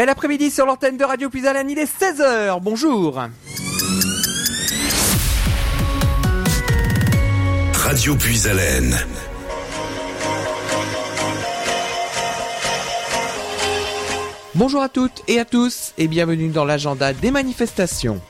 Bel après-midi sur l'antenne de Radio Puisalène, il est 16h, bonjour Radio Puisalène. Bonjour à toutes et à tous et bienvenue dans l'agenda des manifestations.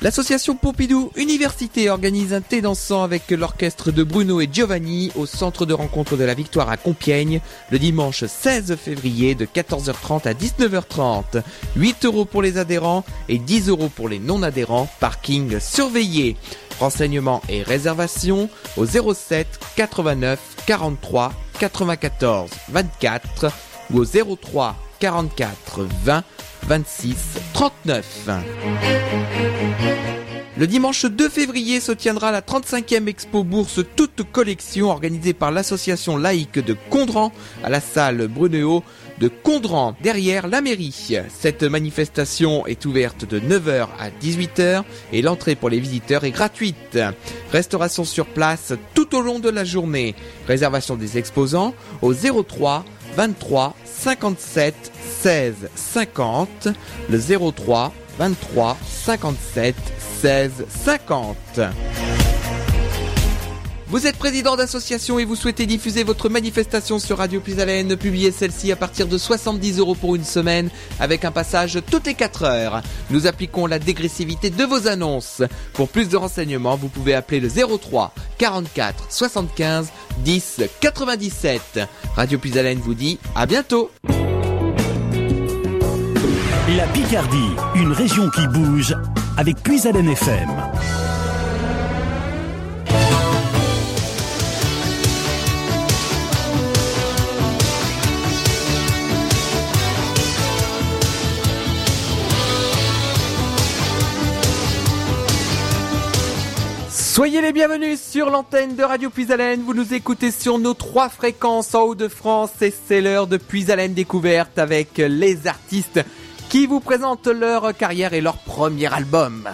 L'association Pompidou Université organise un thé dansant avec l'orchestre de Bruno et Giovanni au centre de rencontre de la Victoire à Compiègne le dimanche 16 février de 14h30 à 19h30. 8 euros pour les adhérents et 10 euros pour les non-adhérents, parking surveillé. Renseignements et réservations au 07 89 43 94 24 ou au 03 44 20 26 39. Le dimanche 2 février se tiendra la 35e Expo Bourse toute collection organisée par l'association laïque de Condran à la salle Brunéo de Condran derrière la mairie. Cette manifestation est ouverte de 9h à 18h et l'entrée pour les visiteurs est gratuite. Restauration sur place tout au long de la journée. Réservation des exposants au 03 23 57 16 50 le 03 23 57 16 50. Vous êtes président d'association et vous souhaitez diffuser votre manifestation sur Radio Puisalène, publiez celle-ci à partir de 70 euros pour une semaine avec un passage toutes les 4 heures. Nous appliquons la dégressivité de vos annonces. Pour plus de renseignements, vous pouvez appeler le 03 44 75 10 97. Radio Puisalène vous dit à bientôt. La Picardie, une région qui bouge avec Puisalène FM. Soyez les bienvenus sur l'antenne de Radio Puisalène. Vous nous écoutez sur nos trois fréquences en Haut-de-France et c'est l'heure de Puisalène découverte avec les artistes qui vous présentent leur carrière et leur premier album.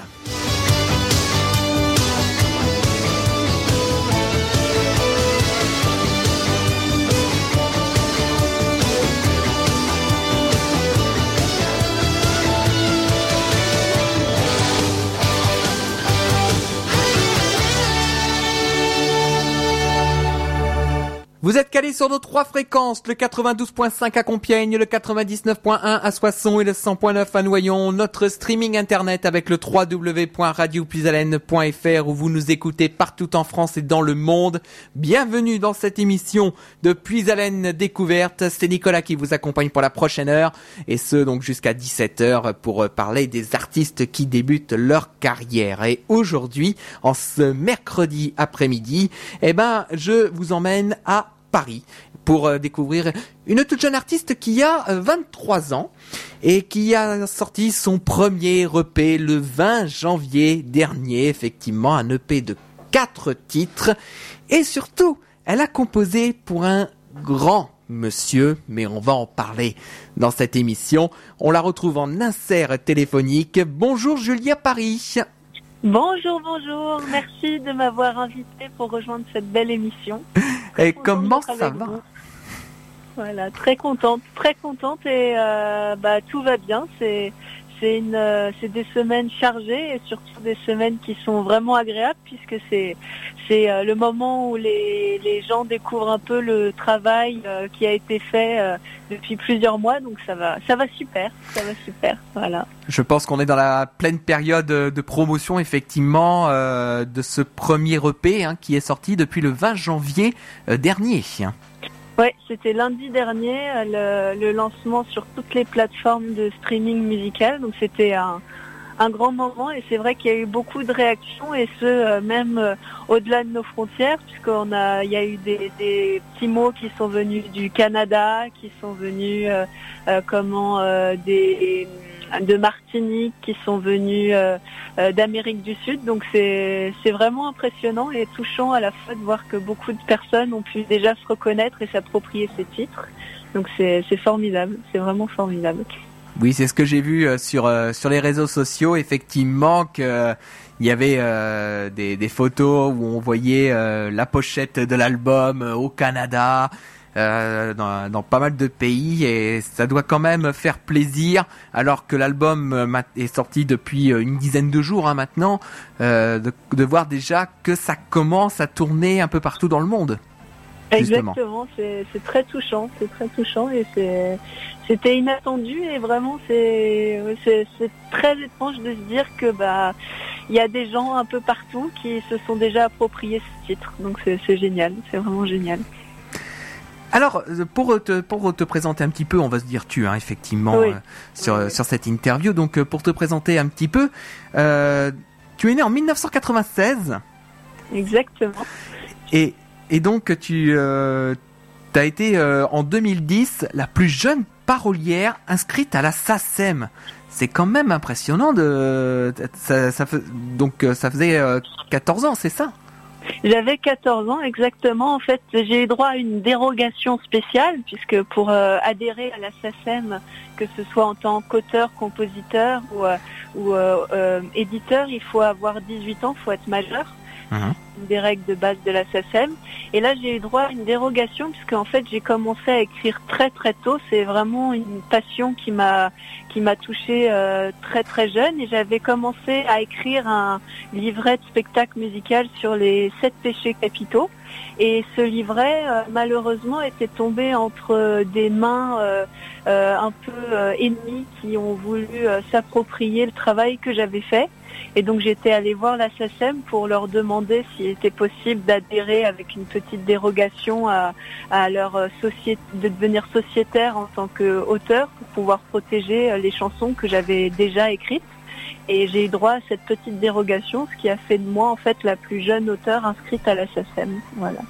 Vous êtes calés sur nos trois fréquences, le 92.5 à Compiègne, le 99.1 à Soissons et le 100.9 à Noyon, notre streaming internet avec le www.radiopuisalène.fr où vous nous écoutez partout en France et dans le monde. Bienvenue dans cette émission de Puisalène Découverte. C'est Nicolas qui vous accompagne pour la prochaine heure et ce donc jusqu'à 17h pour parler des artistes qui débutent leur carrière. Et aujourd'hui, en ce mercredi après-midi, eh ben, je vous emmène à Paris pour euh, découvrir une toute jeune artiste qui a 23 ans et qui a sorti son premier EP le 20 janvier dernier, effectivement un EP de 4 titres et surtout elle a composé pour un grand monsieur, mais on va en parler dans cette émission. On la retrouve en insert téléphonique. Bonjour Julia Paris. Bonjour, bonjour. Merci de m'avoir invité pour rejoindre cette belle émission. Et comment ça va? Voilà, très contente, très contente et euh, bah tout va bien. C'est euh, c'est des semaines chargées et surtout des semaines qui sont vraiment agréables puisque c'est euh, le moment où les, gens découvrent un peu le travail euh, qui a été fait depuis plusieurs mois donc ça va ça va super ça va super Je pense qu'on est dans la pleine période de promotion effectivement de ce premier EP hein, qui est sorti depuis le 20 janvier dernier. Ouais, c'était lundi dernier euh, le, lancement sur toutes les plateformes de streaming musical. Donc c'était un, un grand moment et c'est vrai qu'il y a eu beaucoup de réactions et ce euh, même euh, au-delà de nos frontières puisqu'on a y a eu des, des petits mots qui sont venus du Canada, qui sont venus comment des de Martinique qui sont venus euh, euh, d'Amérique du Sud. Donc c'est vraiment impressionnant et touchant à la fois de voir que beaucoup de personnes ont pu déjà se reconnaître et s'approprier ces titres. Donc c'est formidable, c'est vraiment formidable. Oui, c'est ce que j'ai vu euh, sur sur les réseaux sociaux, effectivement que il y avait des, photos où on voyait la pochette de l'album au Canada. Euh, dans, dans, pas mal de pays et ça doit quand même faire plaisir alors que l'album euh, est sorti depuis euh, une dizaine de jours hein, maintenant euh, de, de, voir déjà que ça commence à tourner un peu partout dans le monde. Exactement, c'est très touchant, c'est très touchant et c'était inattendu et vraiment c'est très étrange de se dire que bah il y a des gens un peu partout qui se sont déjà appropriés ce titre, donc c'est génial, c'est vraiment génial. Alors, pour te, pour te présenter un petit peu, on va se dire tu, hein, effectivement, euh, sur, sur cette interview. Donc, euh, pour te présenter un petit peu, euh, tu es né en 1996. Exactement. Et et donc tu euh, as été euh, en 2010 la plus jeune parolière inscrite à la SACEM. C'est quand même impressionnant de ça, ça donc euh, ça faisait 14 ans, c'est ça? J'avais 14 ans exactement. En fait, j'ai eu droit à une dérogation spéciale puisque pour adhérer à la SACEM, que ce soit en tant qu'auteur, compositeur ou, ou éditeur, il faut avoir 18 ans, il faut être majeur. Mhm des règles de base de la SACEM. Et là, j'ai eu droit à une dérogation puisque en fait, j'ai commencé à écrire très très tôt. C'est vraiment une passion qui m'a qui m'a touchée euh, très très jeune et j'avais commencé à écrire un livret de spectacle musical sur les sept péchés capitaux. Et ce livret, euh, malheureusement, était tombé entre des mains euh, un peu ennemies qui ont voulu s'approprier le travail que j'avais fait. Et donc j'étais allée voir la SACEM pour leur demander s'il était possible d'adhérer avec une petite dérogation à, leur euh, société, de devenir sociétaire en tant qu'auteur pour pouvoir protéger euh, les chansons que j'avais déjà écrites. Et j'ai eu droit à cette petite dérogation, ce qui a fait de moi en fait la plus jeune auteure inscrite à la SACEM. Voilà.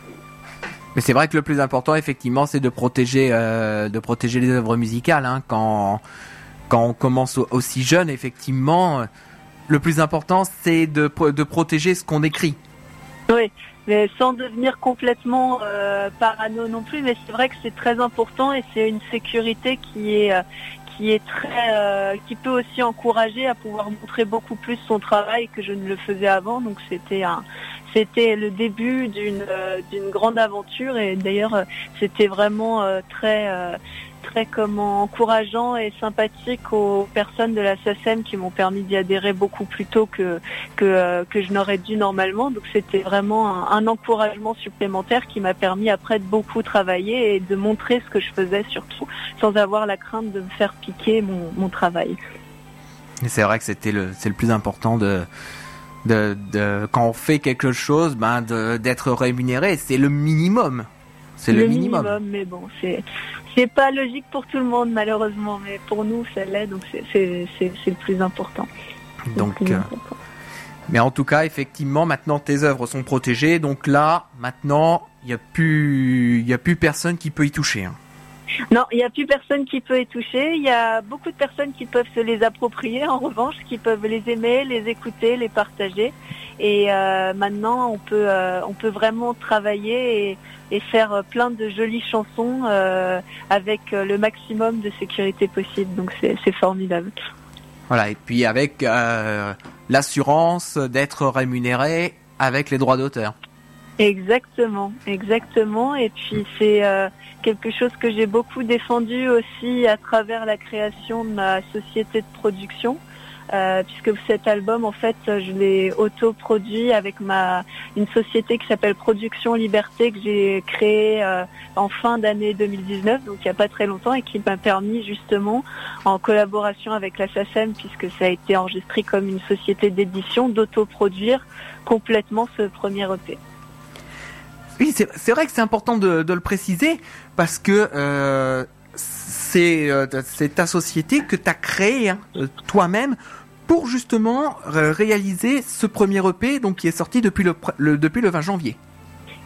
Mais c'est vrai que le plus important, effectivement, c'est de protéger, euh, de protéger les œuvres musicales. Hein. Quand, quand on commence aussi jeune, effectivement, le plus important, c'est de, de protéger ce qu'on écrit. Oui, mais sans devenir complètement euh, parano non plus. Mais c'est vrai que c'est très important et c'est une sécurité qui est euh, qui est très euh, qui peut aussi encourager à pouvoir montrer beaucoup plus son travail que je ne le faisais avant. Donc c'était un c'était le début d'une d'une grande aventure et d'ailleurs c'était vraiment très très encourageant et sympathique aux personnes de la SACEM qui m'ont permis d'y adhérer beaucoup plus tôt que que, euh, je n'aurais dû normalement. Donc c'était vraiment un, encouragement supplémentaire qui m'a permis après de beaucoup travailler et de montrer ce que je faisais surtout sans avoir la crainte de me faire piquer mon, travail. C'est vrai que c'était le c'est le plus important de de, de, quand on fait quelque chose, ben d'être rémunéré, c'est le minimum. C'est le, minimum. Mais bon, c'est c'est pas logique pour tout le monde malheureusement, mais pour nous ça l'est, donc c'est le plus important. Donc, euh, mais en tout cas, effectivement, maintenant tes œuvres sont protégées, donc là, maintenant, il n'y a plus, il a plus personne qui peut y toucher. Hein. Non, il n'y a plus personne qui peut y toucher. Il y a beaucoup de personnes qui peuvent se les approprier, en revanche, qui peuvent les aimer, les écouter, les partager. Et euh, maintenant, on peut, euh, on peut vraiment travailler et faire plein de jolies chansons euh, avec le maximum de sécurité possible. Donc c'est formidable. Voilà, et puis avec l'assurance d'être rémunéré avec les droits d'auteur. Exactement, exactement. Et puis c'est quelque chose que j'ai beaucoup défendu aussi à travers la création de ma société de production. Euh, puisque cet album, en fait, je l'ai autoproduit avec ma une société qui s'appelle Production Liberté que j'ai créée euh, en fin d'année 2019, donc il n'y a pas très longtemps, et qui m'a permis justement, en collaboration avec la SACEM, puisque ça a été enregistré comme une société d'édition, d'autoproduire complètement ce premier EP. Oui, c'est vrai que c'est important de, le préciser parce que euh, euh, c'est ta société que tu as créée hein, euh, toi-même pour justement réaliser ce premier EP donc qui est sorti depuis le, depuis le 20 janvier.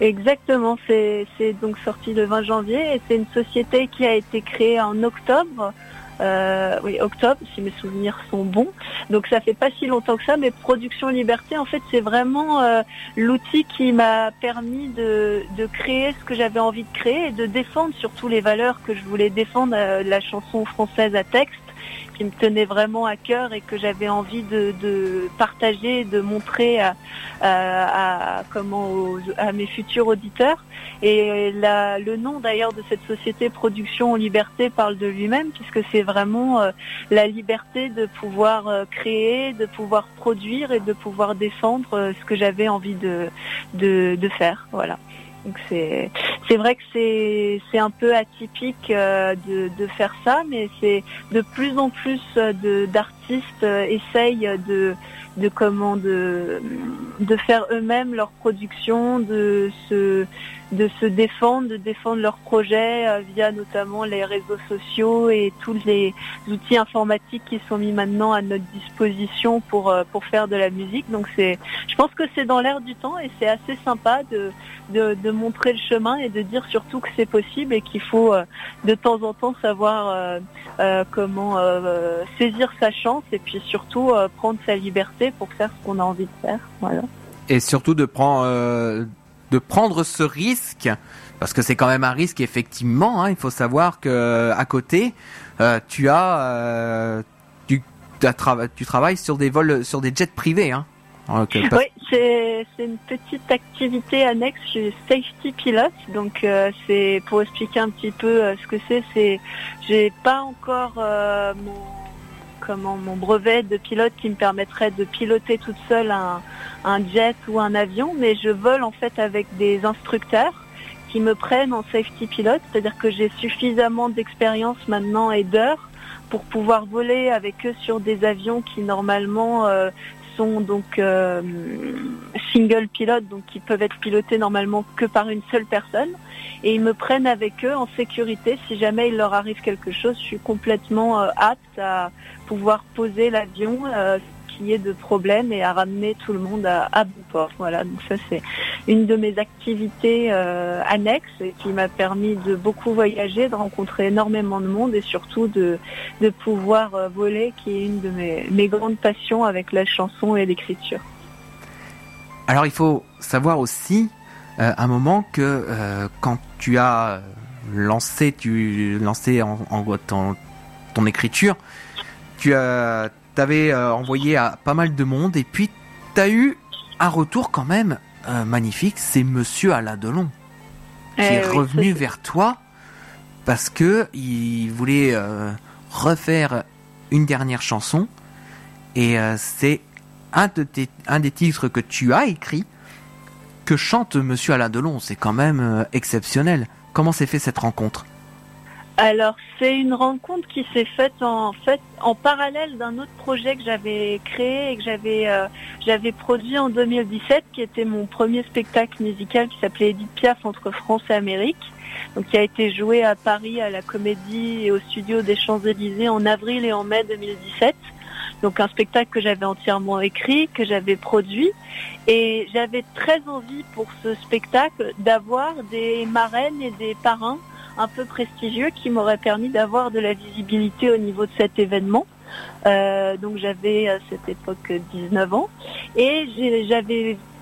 Exactement, c'est donc sorti le 20 janvier et c'est une société qui a été créée en octobre euh, oui, octobre, si mes souvenirs sont bons. Donc ça fait pas si longtemps que ça, mais Production Liberté, en fait, c'est vraiment euh, l'outil qui m'a permis de, créer ce que j'avais envie de créer et de défendre surtout les valeurs que je voulais défendre, euh, la chanson française à texte qui me tenait vraiment à cœur et que j'avais envie de, partager, de montrer à, comment à mes futurs auditeurs. Et le nom d'ailleurs de cette société Production en Liberté parle de lui-même puisque c'est vraiment euh, la liberté de pouvoir euh, créer, de pouvoir produire et de pouvoir défendre euh, ce que j'avais envie de, de, de faire. Voilà. Donc c'est vrai que c'est un peu atypique de, de faire ça, mais c'est de plus en plus de d'artistes essayent de de comment de de faire eux-mêmes leur production, de se de se défendre, de défendre leurs projets euh, via notamment les réseaux sociaux et tous les outils informatiques qui sont mis maintenant à notre disposition pour euh, pour faire de la musique. Donc c'est, je pense que c'est dans l'air du temps et c'est assez sympa de, de, de montrer le chemin et de dire surtout que c'est possible et qu'il faut euh, de temps en temps savoir comment saisir sa chance et puis surtout prendre sa liberté pour faire ce qu'on a envie de faire. Voilà. Et surtout de prendre de prendre ce risque parce que c'est quand même un risque effectivement. Hein, il faut savoir que à côté, euh, tu as euh, tu, tu travailles sur des vols sur des jets privés. Hein. Oui, c'est une petite activité annexe chez Safety Pilot. Donc euh, c'est pour expliquer un petit peu ce que c'est. C'est j'ai pas encore mon comment mon brevet de pilote qui me permettrait de piloter toute seule un, jet ou un avion, mais je vole en fait avec des instructeurs qui me prennent en safety pilote, c'est-à-dire que j'ai suffisamment d'expérience maintenant et d'heures pour pouvoir voler avec eux sur des avions qui normalement euh, sont donc euh, single pilote, donc qui peuvent être pilotés normalement que par une seule personne et ils me prennent avec eux en sécurité. Si jamais il leur arrive quelque chose, je suis complètement euh, apte à pouvoir poser l'avion de problème et à ramener tout le monde à, à bon port. Voilà, donc ça c'est une de mes activités euh, annexes qui m'a permis de beaucoup voyager, de rencontrer énormément de monde et surtout de, de pouvoir euh, voler, qui est une de mes, mes grandes passions avec la chanson et l'écriture. Alors il faut savoir aussi euh, un moment que euh, quand tu as lancé, tu lancé ton, ton, écriture, tu as, t'avais euh, envoyé à pas mal de monde et puis tu as eu un retour quand même magnifique, c'est Monsieur Alain Delon qui eh est revenu vers toi parce que il voulait refaire une dernière chanson et c'est un, de un des titres que tu as écrit que chante Monsieur Alain Delon. C'est quand même euh, exceptionnel. Comment s'est fait cette rencontre? Alors c'est une rencontre qui s'est faite en fait en parallèle d'un autre projet que j'avais créé et que j'avais euh, j'avais produit en 2017 qui était mon premier spectacle musical qui s'appelait Edith Piaf entre France et Amérique. Donc qui a été joué à Paris à la Comédie et au studio des Champs-Élysées en avril et en mai 2017. Donc un spectacle que j'avais entièrement écrit, que j'avais produit. Et j'avais très envie pour ce spectacle d'avoir des marraines et des parrains un peu prestigieux qui m'auraient permis d'avoir de la visibilité au niveau de cet événement. Euh, donc j'avais à cette époque 19 ans et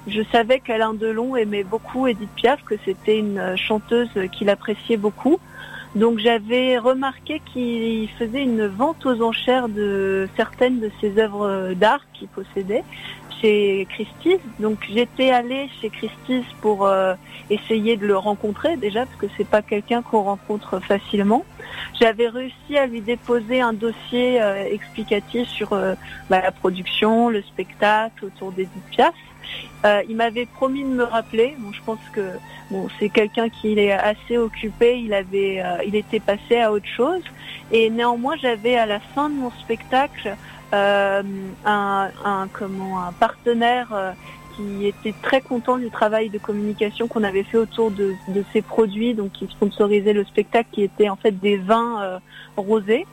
je savais qu'Alain Delon aimait beaucoup Edith Piaf, que c'était une chanteuse qu'il appréciait beaucoup. Donc j'avais remarqué qu'il faisait une vente aux enchères de certaines de ses œuvres d'art qu'il possédait chez Christie's. Donc j'étais allée chez Christie's pour euh, essayer de le rencontrer déjà parce que c'est pas quelqu'un qu'on rencontre facilement. J'avais réussi à lui déposer un dossier euh, explicatif sur euh, bah, la production, le spectacle autour d'Edith Piaf. il m'avait promis de me rappeler. Bon, je pense que Bon, c'est quelqu'un qui est assez occupé, il avait, il était passé à autre chose. Et néanmoins, j'avais à la fin de mon spectacle un, un, comment, un partenaire euh, qui était très content du travail de communication qu'on avait fait autour de, de, ces produits, donc qui sponsorisait le spectacle, qui était en fait des vins rosés.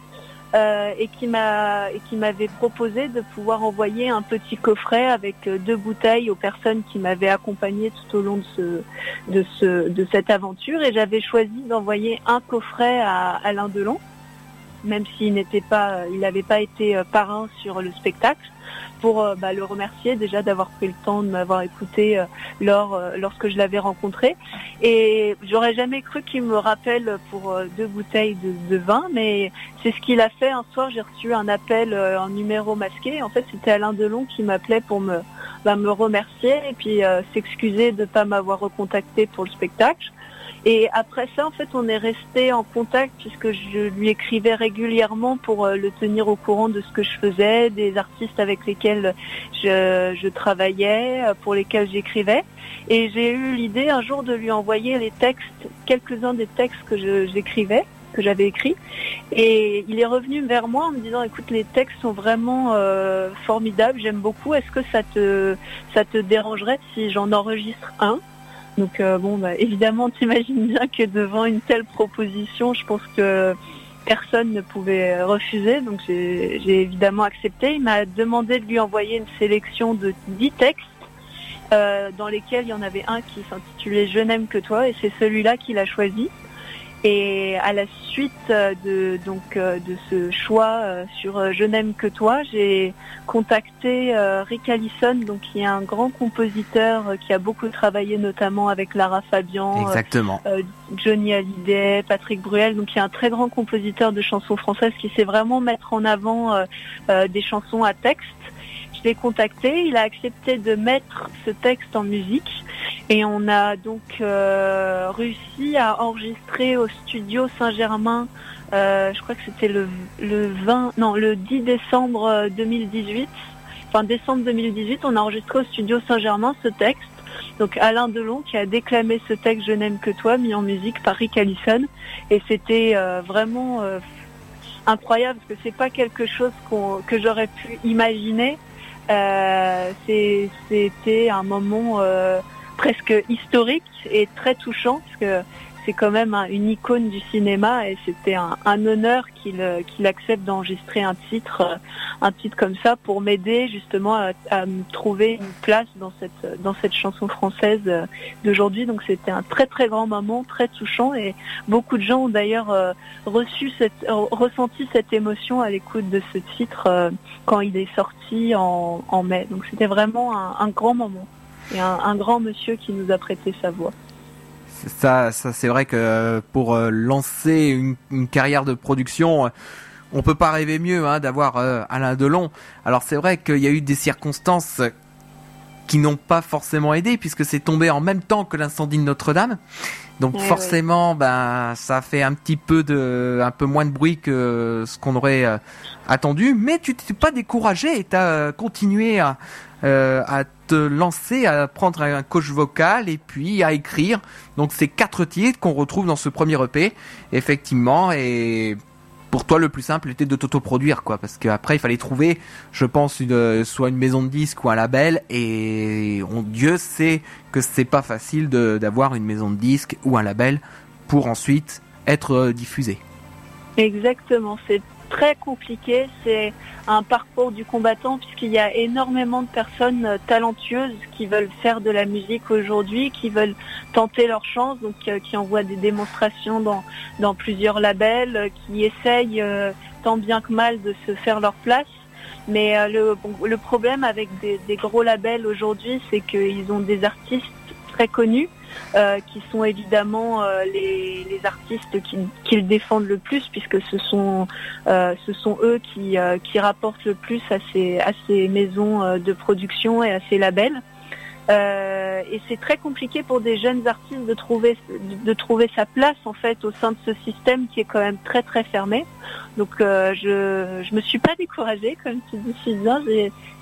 Euh, et qui m'a et qui m'avait proposé de pouvoir envoyer un petit coffret avec euh, deux bouteilles aux personnes qui m'avaient accompagné tout au long de ce de ce de cette aventure. Et j'avais choisi d'envoyer un coffret à Alain Delon même s'il n'était pas il n'avait pas été euh, parrain sur le spectacle pour bah, le remercier déjà d'avoir pris le temps de m'avoir écouté lors, lorsque je l'avais rencontré. Et j'aurais jamais cru qu'il me rappelle pour deux bouteilles de, vin, mais c'est ce qu'il a fait. Un soir, j'ai reçu un appel en numéro masqué. En fait, c'était Alain Delon qui m'appelait pour me bah, me remercier et puis euh, s'excuser de ne pas m'avoir recontacté pour le spectacle. Et après ça, en fait, on est resté en contact puisque je lui écrivais régulièrement pour euh, le tenir au courant de ce que je faisais, des artistes avec lesquels je, travaillais, euh, pour lesquels j'écrivais. Et j'ai eu l'idée un jour de lui envoyer les textes, quelques-uns des textes que j'écrivais que j'avais écrit. Et il est revenu vers moi en me disant écoute les textes sont vraiment euh, formidables, j'aime beaucoup. Est-ce que ça te ça te dérangerait si j'en enregistre un? Donc euh, bon bah, évidemment t'imagines bien que devant une telle proposition, je pense que personne ne pouvait refuser. Donc j'ai évidemment accepté. Il m'a demandé de lui envoyer une sélection de dix textes. Euh, dans lesquels il y en avait un qui s'intitulait Je n'aime que toi et c'est celui-là qu'il a choisi. Et à la suite euh, de donc euh, de ce choix euh, sur Je n'aime que toi, j'ai contacté Rick Allison, donc qui est un grand compositeur qui a beaucoup travaillé notamment avec Lara Fabian, Exactement. Johnny Hallyday, Patrick Bruel, donc qui est un très grand compositeur de chansons françaises qui sait vraiment mettre en avant des chansons à texte. Contacté, il a accepté de mettre ce texte en musique et on a donc euh, réussi à enregistrer au studio Saint-Germain, euh, je crois que c'était le, le 20, non, le 10 décembre 2018. Euh, enfin, décembre 2018, on a enregistré au studio Saint-Germain ce texte. Donc Alain Delon qui a déclamé ce texte Je n'aime que toi, mis en musique par Rick Allison. Et c'était vraiment incroyable parce que c'est pas quelque chose que j'aurais pu imaginer. C'était un moment presque historique et très touchant parce que c'est quand même une icône du cinéma et c'était un, honneur qu'il qu'il accepte d'enregistrer un titre un titre comme ça pour m'aider justement à, trouver une place dans cette cette chanson française d'aujourd'hui donc c'était un très très grand moment très touchant et beaucoup de gens ont d'ailleurs euh, ressenti cette émotion à l'écoute de ce titre euh, quand il est sorti en, mai donc c'était vraiment un, un grand moment et un, grand monsieur qui nous a prêté sa voix. Ça, ça c'est vrai que pour euh, lancer une, carrière de production, on peut pas rêver mieux hein, d'avoir euh, Alain Delon. Alors c'est vrai qu'il y a eu des circonstances qui n'ont pas forcément aidé puisque c'est tombé en même temps que l'incendie de Notre-Dame. Donc eh forcément, ben ça fait un petit peu de, un peu moins de bruit que ce qu'on aurait euh, attendu. Mais tu t'es pas découragé et t'as continué à, à te lancer à prendre un coach vocal et puis à écrire. Donc c'est quatre titres qu'on retrouve dans ce premier EP, effectivement. Et pour toi, le plus simple était de t'autoproduire, quoi, parce qu'après il fallait trouver, je pense, soit une maison de disques ou un label. Et on, Dieu sait que c'est pas facile d'avoir une maison de disques ou un label pour ensuite être diffusé. Exactement, c'est très compliqué. C'est un parcours du combattant puisqu'il y a énormément de personnes euh, talentueuses qui veulent faire de la musique aujourd'hui, qui veulent tenter leur chance, donc euh, qui envoient des démonstrations dans, plusieurs labels, euh, qui essayent tant bien que mal de se faire leur place. Mais le, problème avec des gros labels aujourd'hui, c'est qu'ils ont des artistes très connus euh, qui sont évidemment euh, les, artistes qui, qui, le défendent le plus, puisque ce sont, euh, ce sont eux qui, qui rapportent le plus à ces, à ces maisons de production et à ces labels. et c'est très compliqué pour des jeunes artistes de trouver de trouver sa place en fait au sein de ce système qui est quand même très très fermé. Donc je je me suis pas découragée comme tu dis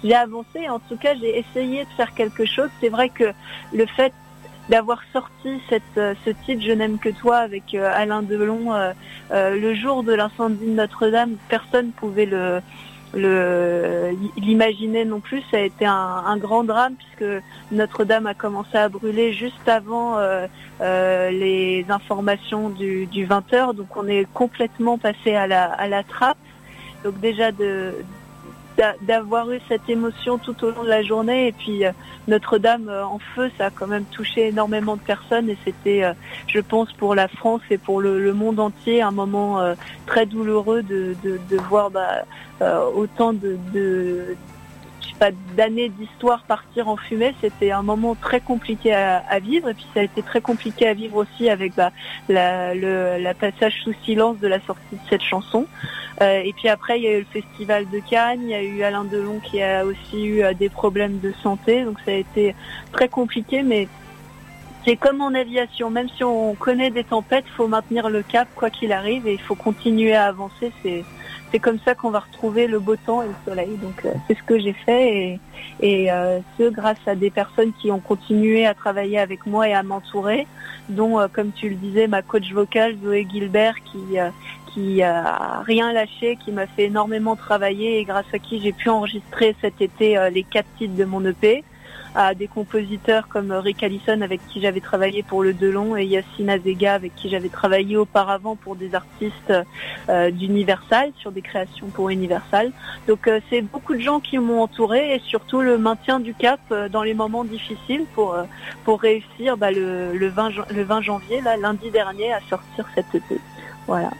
j'ai avancé. En tout cas, j'ai essayé de faire quelque chose. C'est vrai que le fait d'avoir sorti euh, ce titre Je n'aime que toi avec euh, Alain Delon euh, le jour de l'incendie de Notre-Dame. Personne pouvait le l'imaginer non plus. Ça a été un, grand drame puisque Notre-Dame a commencé à brûler juste avant les informations du, du 20h. Donc on est complètement passé à la, à la trappe. Donc déjà de, d'avoir eu cette émotion tout au long de la journée. Et puis euh, Notre-Dame euh, en feu, ça a quand même touché énormément de personnes et c'était, euh, je pense, pour la France et pour le, monde entier un moment très douloureux de, voir bah, autant de, pas d'années d'histoire partir en fumée. C'était un moment très compliqué à, vivre et puis ça a été très compliqué à vivre aussi avec bah, la, le passage sous silence de la sortie de cette chanson. Euh, et puis après, il y a eu le festival de Cannes, il y a eu Alain Delon qui a aussi eu euh, des problèmes de santé, donc ça a été très compliqué, mais c'est comme en aviation, même si on connaît des tempêtes, il faut maintenir le cap quoi qu'il arrive et il faut continuer à avancer. C'est c'est comme ça qu'on va retrouver le beau temps et le soleil. Donc euh, c'est ce que j'ai fait et, et ce grâce à des personnes qui ont continué à travailler avec moi et à m'entourer, dont comme tu le disais ma coach vocale Zoé Gilbert qui qui a rien lâché, qui m'a fait énormément travailler et grâce à qui j'ai pu enregistrer cet été euh, les quatre titres de mon EP à des compositeurs comme Rick Allison avec qui j'avais travaillé pour le Delon et Yassine Azega avec qui j'avais travaillé auparavant pour des artistes euh, d'Universal sur des créations pour Universal. Donc euh, c'est beaucoup de gens qui m'ont entouré et surtout le maintien du cap dans les moments difficiles pour pour réussir bah, le, le, 20, le 20 janvier là lundi dernier à sortir cet EP. Voilà.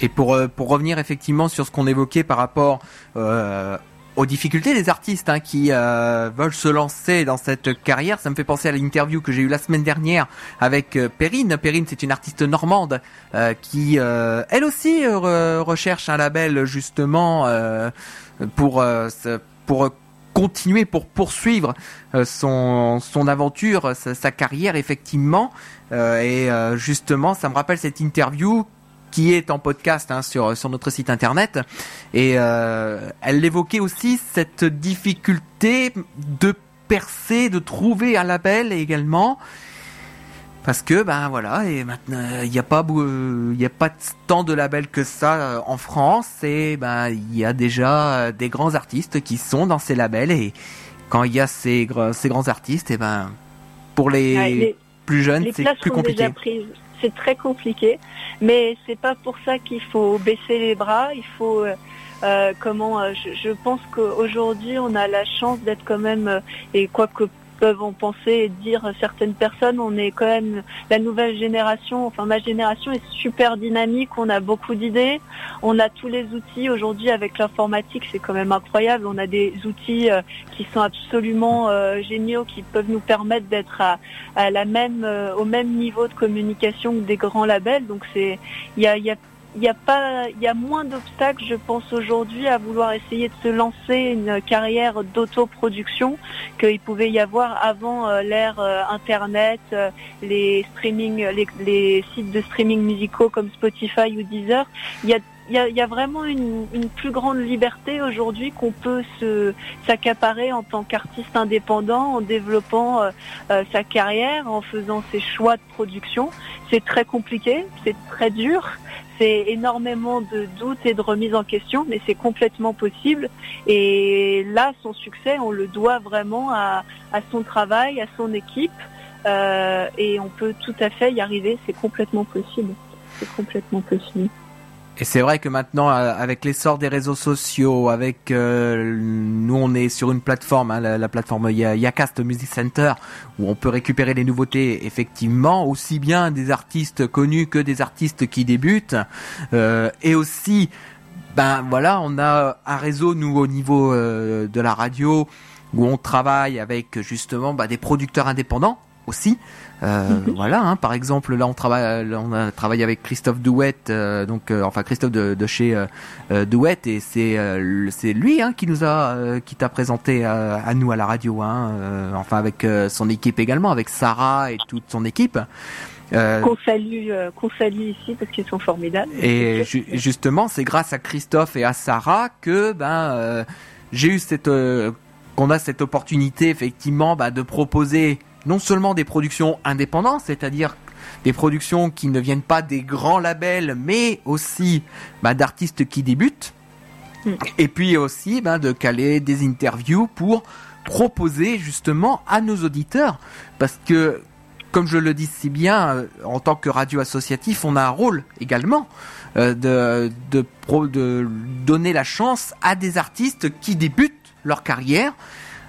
Et pour, euh, pour revenir effectivement sur ce qu'on évoquait par rapport euh, aux difficultés des artistes hein, qui euh, veulent se lancer dans cette carrière, ça me fait penser à l'interview que j'ai eue la semaine dernière avec euh, Perrine. Perrine, c'est une artiste normande qui, elle aussi, recherche un label justement pour pour continuer, pour poursuivre son, son aventure, sa, sa carrière effectivement. et justement, ça me rappelle cette interview qui est en podcast hein, sur, sur notre site internet. Et euh, elle évoquait aussi cette difficulté de percer, de trouver un label également. Parce que ben voilà et maintenant il n'y a pas il y a pas tant de labels que ça euh, en France et ben il y a déjà des grands artistes qui sont dans ces labels et quand il y a ces, ces grands artistes et ben pour les, plus jeunes c'est plus compliqué c'est très compliqué, mais c'est pas pour ça qu'il faut baisser les bras. Il faut euh, euh, comment euh, je, pense qu'aujourd'hui on a la chance d'être quand même et quoi que peuvent en penser et dire certaines personnes. On est quand même la nouvelle génération, enfin ma génération est super dynamique, on a beaucoup d'idées, on a tous les outils aujourd'hui avec l'informatique, c'est quand même incroyable. On a des outils euh, qui sont absolument euh, géniaux, qui peuvent nous permettre d'être à, la même, euh, au même niveau de communication que des grands labels. Donc c'est, il y a, y a il y a moins d'obstacles, je pense aujourd'hui, à vouloir essayer de se lancer une carrière d'autoproduction qu'il pouvait y avoir avant euh, l'ère euh, Internet, euh, les streaming, les, sites de streaming musicaux comme Spotify ou Deezer. Il y a vraiment une, plus grande liberté aujourd'hui qu'on peut s'accaparer en tant qu'artiste indépendant en développant sa carrière, en faisant ses choix de production. C'est très compliqué, c'est très dur, c'est énormément de doutes et de remises en question, mais c'est complètement possible. Et là, son succès, on le doit vraiment à, son travail, à son équipe. Euh, et on peut tout à fait y arriver, c'est complètement possible. C'est complètement possible. Et c'est vrai que maintenant, euh, avec l'essor des réseaux sociaux, avec euh, nous, on est sur une plateforme, hein, la, plateforme Yacast Music Center, où on peut récupérer les nouveautés, effectivement, aussi bien des artistes connus que des artistes qui débutent, euh, et aussi, ben voilà, on a un réseau nous au niveau de la radio où on travaille avec justement ben, des producteurs indépendants aussi. Euh, mhm. voilà, hein, par exemple, là on travaille, on a travaillé avec Christophe Douet, euh, donc euh, enfin Christophe de, de chez Douet, et c'est c'est lui hein, qui nous a, qui t'a présenté à nous à la radio, hein, enfin avec son équipe également, avec Sarah et toute son équipe. qu'on salue, qu'on salue ici parce qu'ils sont formidables. Et justement, c'est grâce à Christophe et à Sarah que ben j'ai eu cette qu'on a cette opportunité effectivement bah, de proposer non seulement des productions indépendantes, c'est-à-dire des productions qui ne viennent pas des grands labels, mais aussi bah, d'artistes qui débutent, mm. et puis aussi bah, de caler des interviews pour proposer justement à nos auditeurs, parce que comme je le dis si bien, euh, en tant que radio associatif, on a un rôle également euh, de, de, de donner la chance à des artistes qui débutent leur carrière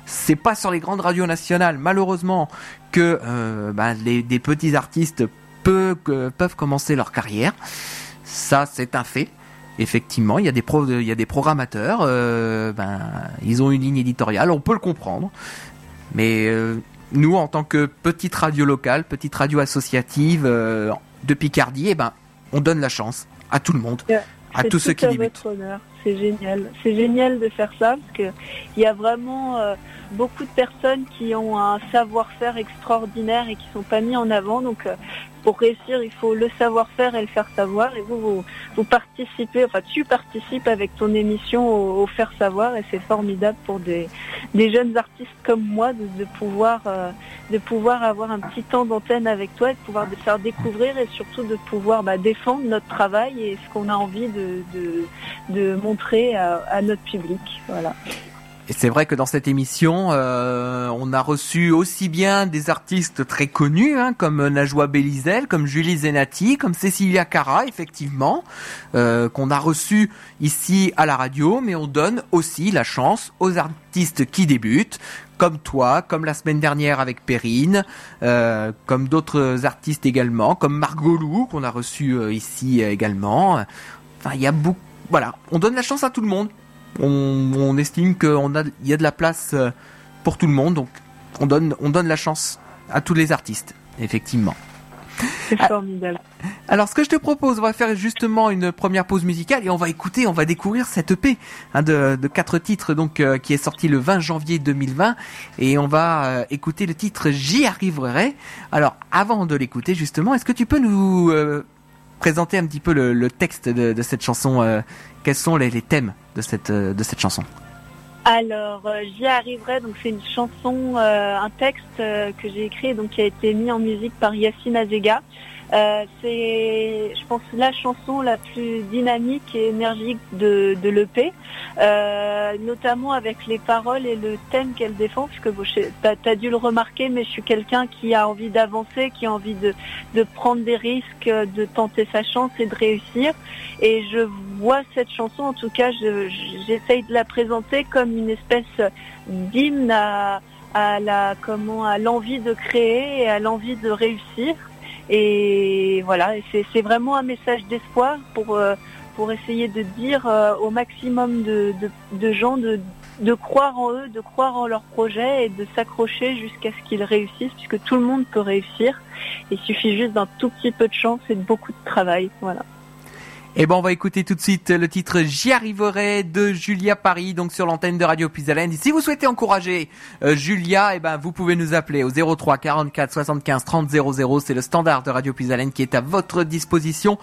c'est pas sur les grandes radios nationales, malheureusement, que euh, bah, les, des petits artistes peuvent, peuvent commencer leur carrière. Ça, c'est un fait. Effectivement, il y a des pro, il y a des programmateurs, euh, ben ils ont une ligne éditoriale, on peut le comprendre. Mais euh, nous, en tant que petite radio locale, petite radio associative de Picardie, eh ben on donne la chance à tout le monde, à tous ceux qui débutent. honneur. C'est génial. C'est génial de faire ça parce que il y a vraiment euh, beaucoup de personnes qui ont un savoir-faire extraordinaire et qui sont pas mis en avant. Donc euh, pour réussir, il faut le savoir-faire et le faire savoir. Et vous, vous, participez, enfin tu participes avec ton émission au, faire savoir et c'est formidable pour des, jeunes artistes comme moi de, pouvoir euh, de pouvoir avoir un petit temps d'antenne avec toi et de pouvoir te faire découvrir et surtout de pouvoir bah, défendre notre travail et ce qu'on a envie de, de, de montrer à, à notre public. Voilà. Et c'est vrai que dans cette émission, euh, on a reçu aussi bien des artistes très connus, hein, comme Najwa Belizel, comme Julie Zenati, comme Cecilia Cara, effectivement, euh, qu'on a reçu ici à la radio, mais on donne aussi la chance aux artistes qui débutent, comme toi, comme la semaine dernière avec Perrine, euh, comme d'autres artistes également, comme Margot Lou, qu'on a reçu euh, ici euh, également. Enfin, il y a beaucoup, voilà, on donne la chance à tout le monde on, on estime qu'il a, y a de la place euh, pour tout le monde, donc on donne, on donne la chance à tous les artistes, effectivement. C'est Ah. formidable. Alors, ce que je te propose, on va faire justement une première pause musicale et on va écouter, on va découvrir cette EP hein, de, de quatre titres, donc euh, qui est sorti le 20 janvier 2020, et on va euh, écouter le titre J'y arriverai. Alors, avant de l'écouter, justement, est-ce que tu peux nous euh, présenter un petit peu le, texte de, cette chanson euh, Quels sont les, thèmes de cette euh, chanson? Alors, euh, j'y arriverai. Donc, c'est une chanson, un texte que j'ai écrit, donc qui a été mis en musique par Yacine Azega. Euh, c'est, je pense, la chanson la plus dynamique et énergique de, l'EP, euh, notamment avec les paroles et le thème qu'elle défend, puisque tu as, dû le remarquer, mais je suis quelqu'un qui a envie d'avancer, qui a envie de, prendre des risques, de tenter sa chance et de réussir. Et je vois cette chanson, en tout cas, je- j'essaye de la présenter comme une espèce d'hymne à la comment à l'envie de créer et à l'envie de réussir. Et voilà, c'est vraiment un message d'espoir pour euh, essayer de dire euh, au maximum de, gens de, de croire en eux, de croire en leur projet et de s'accrocher jusqu'à ce qu'ils réussissent, puisque tout le monde peut réussir. Il suffit juste d'un tout petit peu de chance et de beaucoup de travail. Voilà. Eh ben, on va écouter tout de suite le titre J'y arriverai de Julia Paris, donc sur l'antenne de Radio Puisalène. Et Si vous souhaitez encourager euh, Julia, eh ben, vous pouvez nous appeler au 03 44 75 30 00. C'est le standard de Radio Puisalène qui est à votre disposition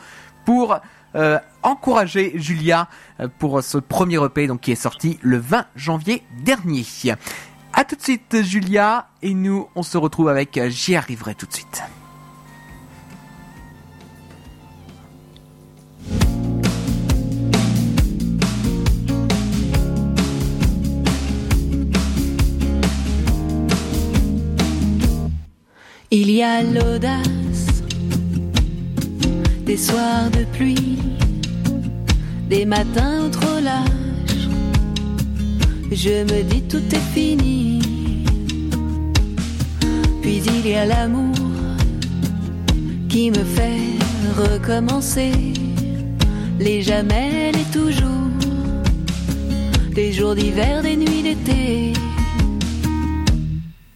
pour euh, encourager Julia euh, pour ce premier EP, donc qui est sorti le 20 janvier dernier. À tout de suite, Julia, et nous, on se retrouve avec J'y arriverai tout de suite. Il y a l'audace des soirs de pluie, des matins trop lâches. Je me dis tout est fini. Puis il y a l'amour qui me fait recommencer. Les jamais, les toujours. Des jours d'hiver, des nuits d'été.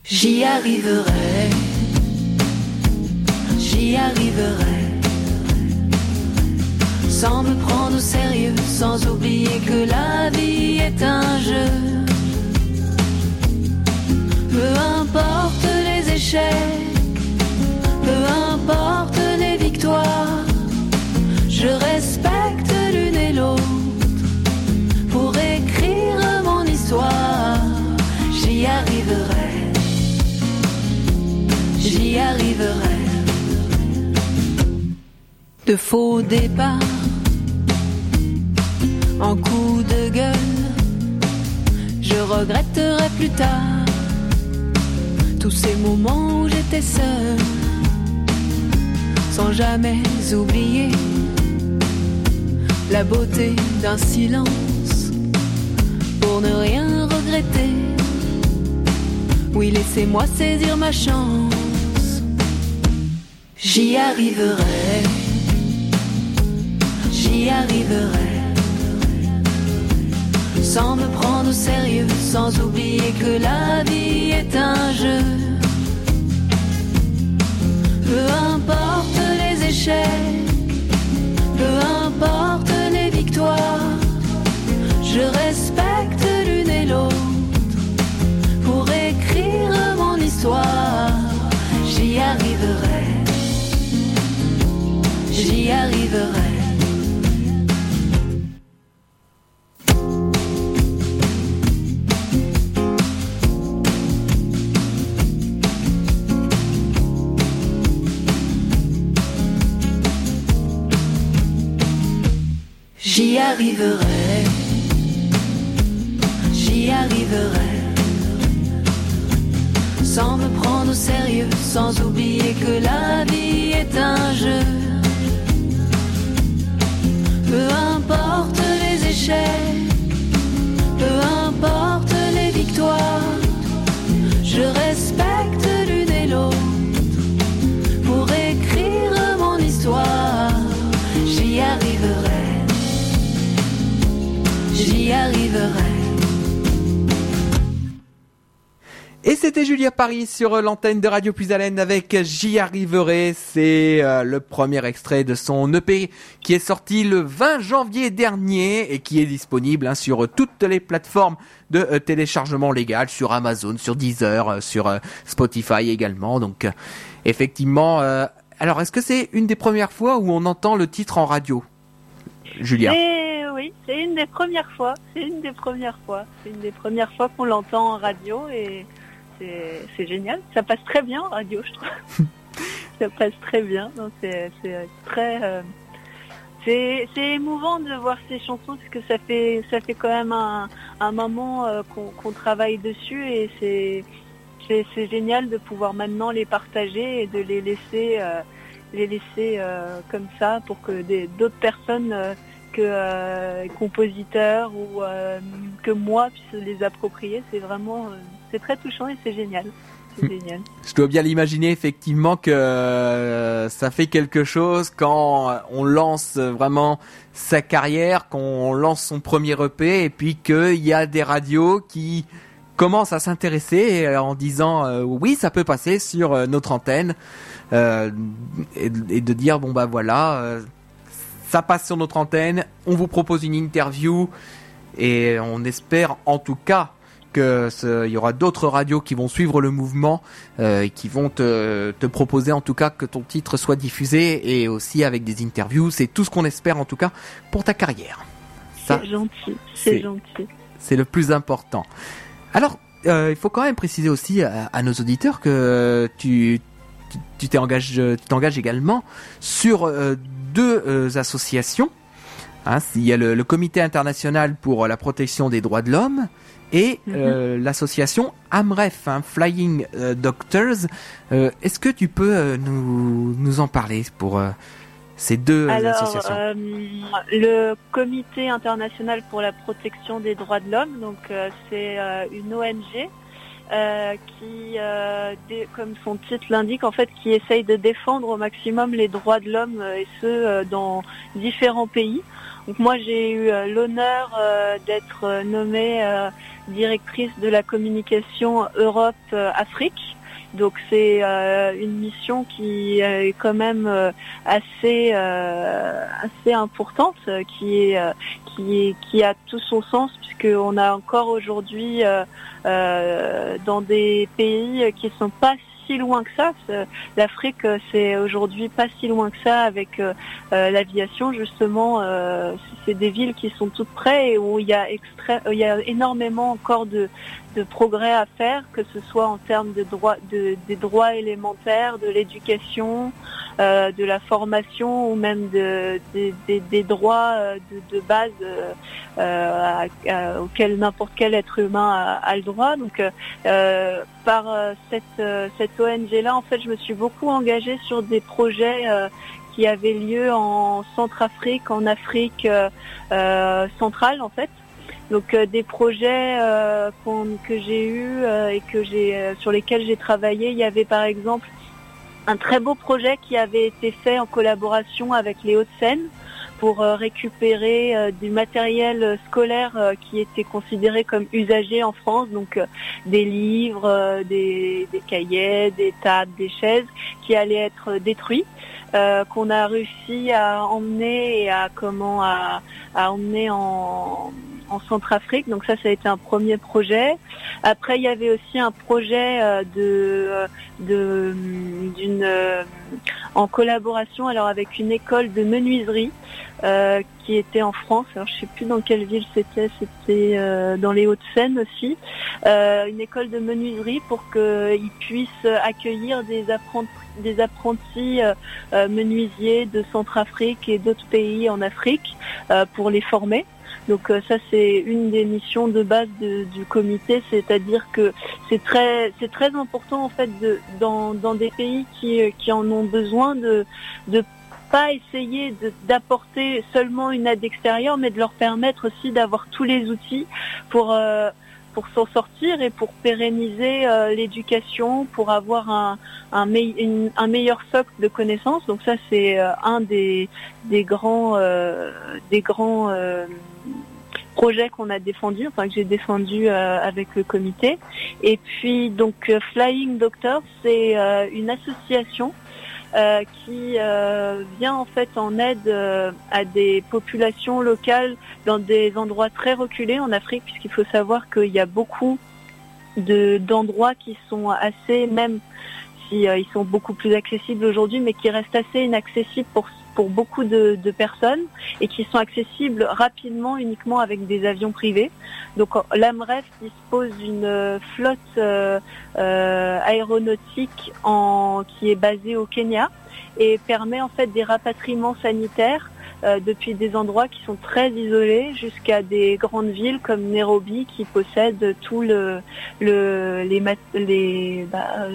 J'y arriverai j'y arriverai. Sans me prendre au sérieux, sans oublier que la vie est un jeu. Peu importe les échecs, peu importe les victoires, je respecte l'une et l'autre pour écrire mon histoire. J'y arriverai, j'y arriverai de faux départs, en coup de gueule, je regretterai plus tard tous ces moments où j'étais seul, sans jamais oublier la beauté d'un silence, pour ne rien regretter. Oui, laissez-moi saisir ma chance, j'y arriverai j'y arriverai. sans me prendre au sérieux, sans oublier que la vie est un jeu. Peu importe les échecs, peu importe les victoires, je respecte l'une et l'autre pour écrire mon histoire. J'y arriverai, j'y arriverai. Arriverai, j'y arriverai. Sans me prendre au sérieux, sans oublier que la Et c'était Julia Paris sur l'antenne de Radio Plus Haleine avec J'y arriverai. C'est euh, le premier extrait de son EP qui est sorti le 20 janvier dernier et qui est disponible hein, sur toutes les plateformes de euh, téléchargement légal, sur Amazon, sur Deezer, euh, sur Spotify également. Donc effectivement, alors est-ce que c'est une des premières fois où on entend le titre en radio Julia? Oui, c'est une des premières fois. C'est une des premières fois. C'est une des premières fois qu'on l'entend en radio et c'est génial. Ça passe très bien en radio, je trouve. ça passe très bien. C'est très. euh, c'est émouvant de voir ces chansons parce que ça fait ça fait quand même un, un moment euh, qu'on travaille dessus et c'est c'est génial de pouvoir maintenant les partager et de les laisser euh, les laisser comme ça pour que d'autres personnes que euh, compositeurs ou euh, que moi puissent les approprier. C'est vraiment euh, c'est très touchant et c'est génial. C'est génial. Je dois bien l'imaginer effectivement que euh, ça fait quelque chose quand on lance vraiment sa carrière, qu'on lance son premier EP et puis qu'il y a des radios qui commencent à s'intéresser en disant oui ça peut passer sur notre antenne et, de dire bon bah voilà ça passe sur notre antenne, on vous propose une interview et on espère en tout cas que ce- il y aura d'autres radios qui vont suivre le mouvement euh, et qui vont te, te proposer en tout cas que ton titre soit diffusé et aussi avec des interviews. C'est tout ce qu'on espère en tout cas pour ta carrière. C'est gentil. c'est- C'est gentil. c'est le plus important. Alors, euh, il faut quand même préciser aussi à, à nos auditeurs que tu tu- tu t'engages également sur euh, deux euh, associations. Hein, il y a le, le Comité international pour la protection des droits de l'homme et euh, l'association AMREF, hein, Flying euh, Doctors. Euh, Est-ce que tu peux euh, nous, nous en parler pour euh, ces deux euh, Alors, associations? euh, le Comité international pour la protection des droits de l'homme, donc euh, c'est euh, une ONG euh, qui, euh, comme son titre l'indique, en fait, qui essaye de défendre au maximum les droits de l'homme euh, et ce dans différents pays. Donc moi, j'ai eu l'honneur d'être nommée directrice de la communication Europe-Afrique. Donc c'est euh, une mission qui est quand même euh, assez euh, assez importante, euh, qui est euh, qui est qui a tout son sens puisque on a encore aujourd'hui euh, dans des pays qui sont pas si loin que ça. L'Afrique, c'est aujourd'hui pas si loin que ça avec l'aviation justement. c'est des villes qui sont toutes près et où il y a extra- il y a énormément encore de de progrès à faire, que ce soit en termes de droits, de, des droits élémentaires, de l'éducation, euh, de la formation ou même de, des- des- droits euh, de, de base euh, euh, auxquels n'importe quel être humain a, a le droit. Donc, euh, euh, par cette, cette ONG-là, en fait, je me suis beaucoup engagée sur des projets qui avaient lieu en Centrafrique, en Afrique centrale, en fait. Donc euh, des projets euh, que j'ai eus euh, et que j'ai sur lesquels j'ai travaillé, il y avait par exemple un très beau projet qui avait été fait en collaboration avec les Hauts-de-Seine pour récupérer du matériel scolaire qui était considéré comme usagé en France, donc des livres, des, cahiers, des tables, des chaises qui allaient être détruits. qu'on a réussi à emmener et à comment à emmener en, en Centrafrique. Donc ça, ça a été un premier projet. Après, il y avait aussi un projet euh, de de d'une euh, en collaboration alors avec une école de menuiserie euh, qui était en France. Alors je sais plus dans quelle ville c'était. C'était dans les Hauts-de-Seine aussi. une école de menuiserie pour qu'ils puissent accueillir des apprentis des apprentis menuisiers de Centrafrique et d'autres pays en Afrique pour les former. Donc euh, ça c'est une des missions de base du comité, c'est-à-dire que c'est très c'est très important en fait dans, des pays qui, en ont besoin de de pas essayer d'apporter seulement une aide extérieure, mais de leur permettre aussi d'avoir tous les outils pour euh, pour s'en sortir et pour pérenniser euh, l'éducation, pour avoir un, meilleur socle de connaissances. Donc ça, c'est euh, un des, grands, euh, des grands projets qu'on a défendu, enfin que j'ai défendu avec le comité. Et puis donc Flying Doctor, c'est une association euh, qui euh, vient en fait en aide euh, à des populations locales dans des endroits très reculés en Afrique, puisqu'il faut savoir qu'il y a beaucoup d'endroits qui sont assez, même si ils sont beaucoup plus accessibles aujourd'hui, mais qui restent assez inaccessibles pour pour beaucoup de, personnes et qui sont accessibles rapidement uniquement avec des avions privés. Donc l'AMREF dispose d'une flotte euh, euh, aéronautique en, qui est basée au Kenya et permet en fait des rapatriements sanitaires depuis des endroits qui sont très isolés jusqu'à des grandes villes comme Nairobi qui possèdent tout le, le les, les, bah,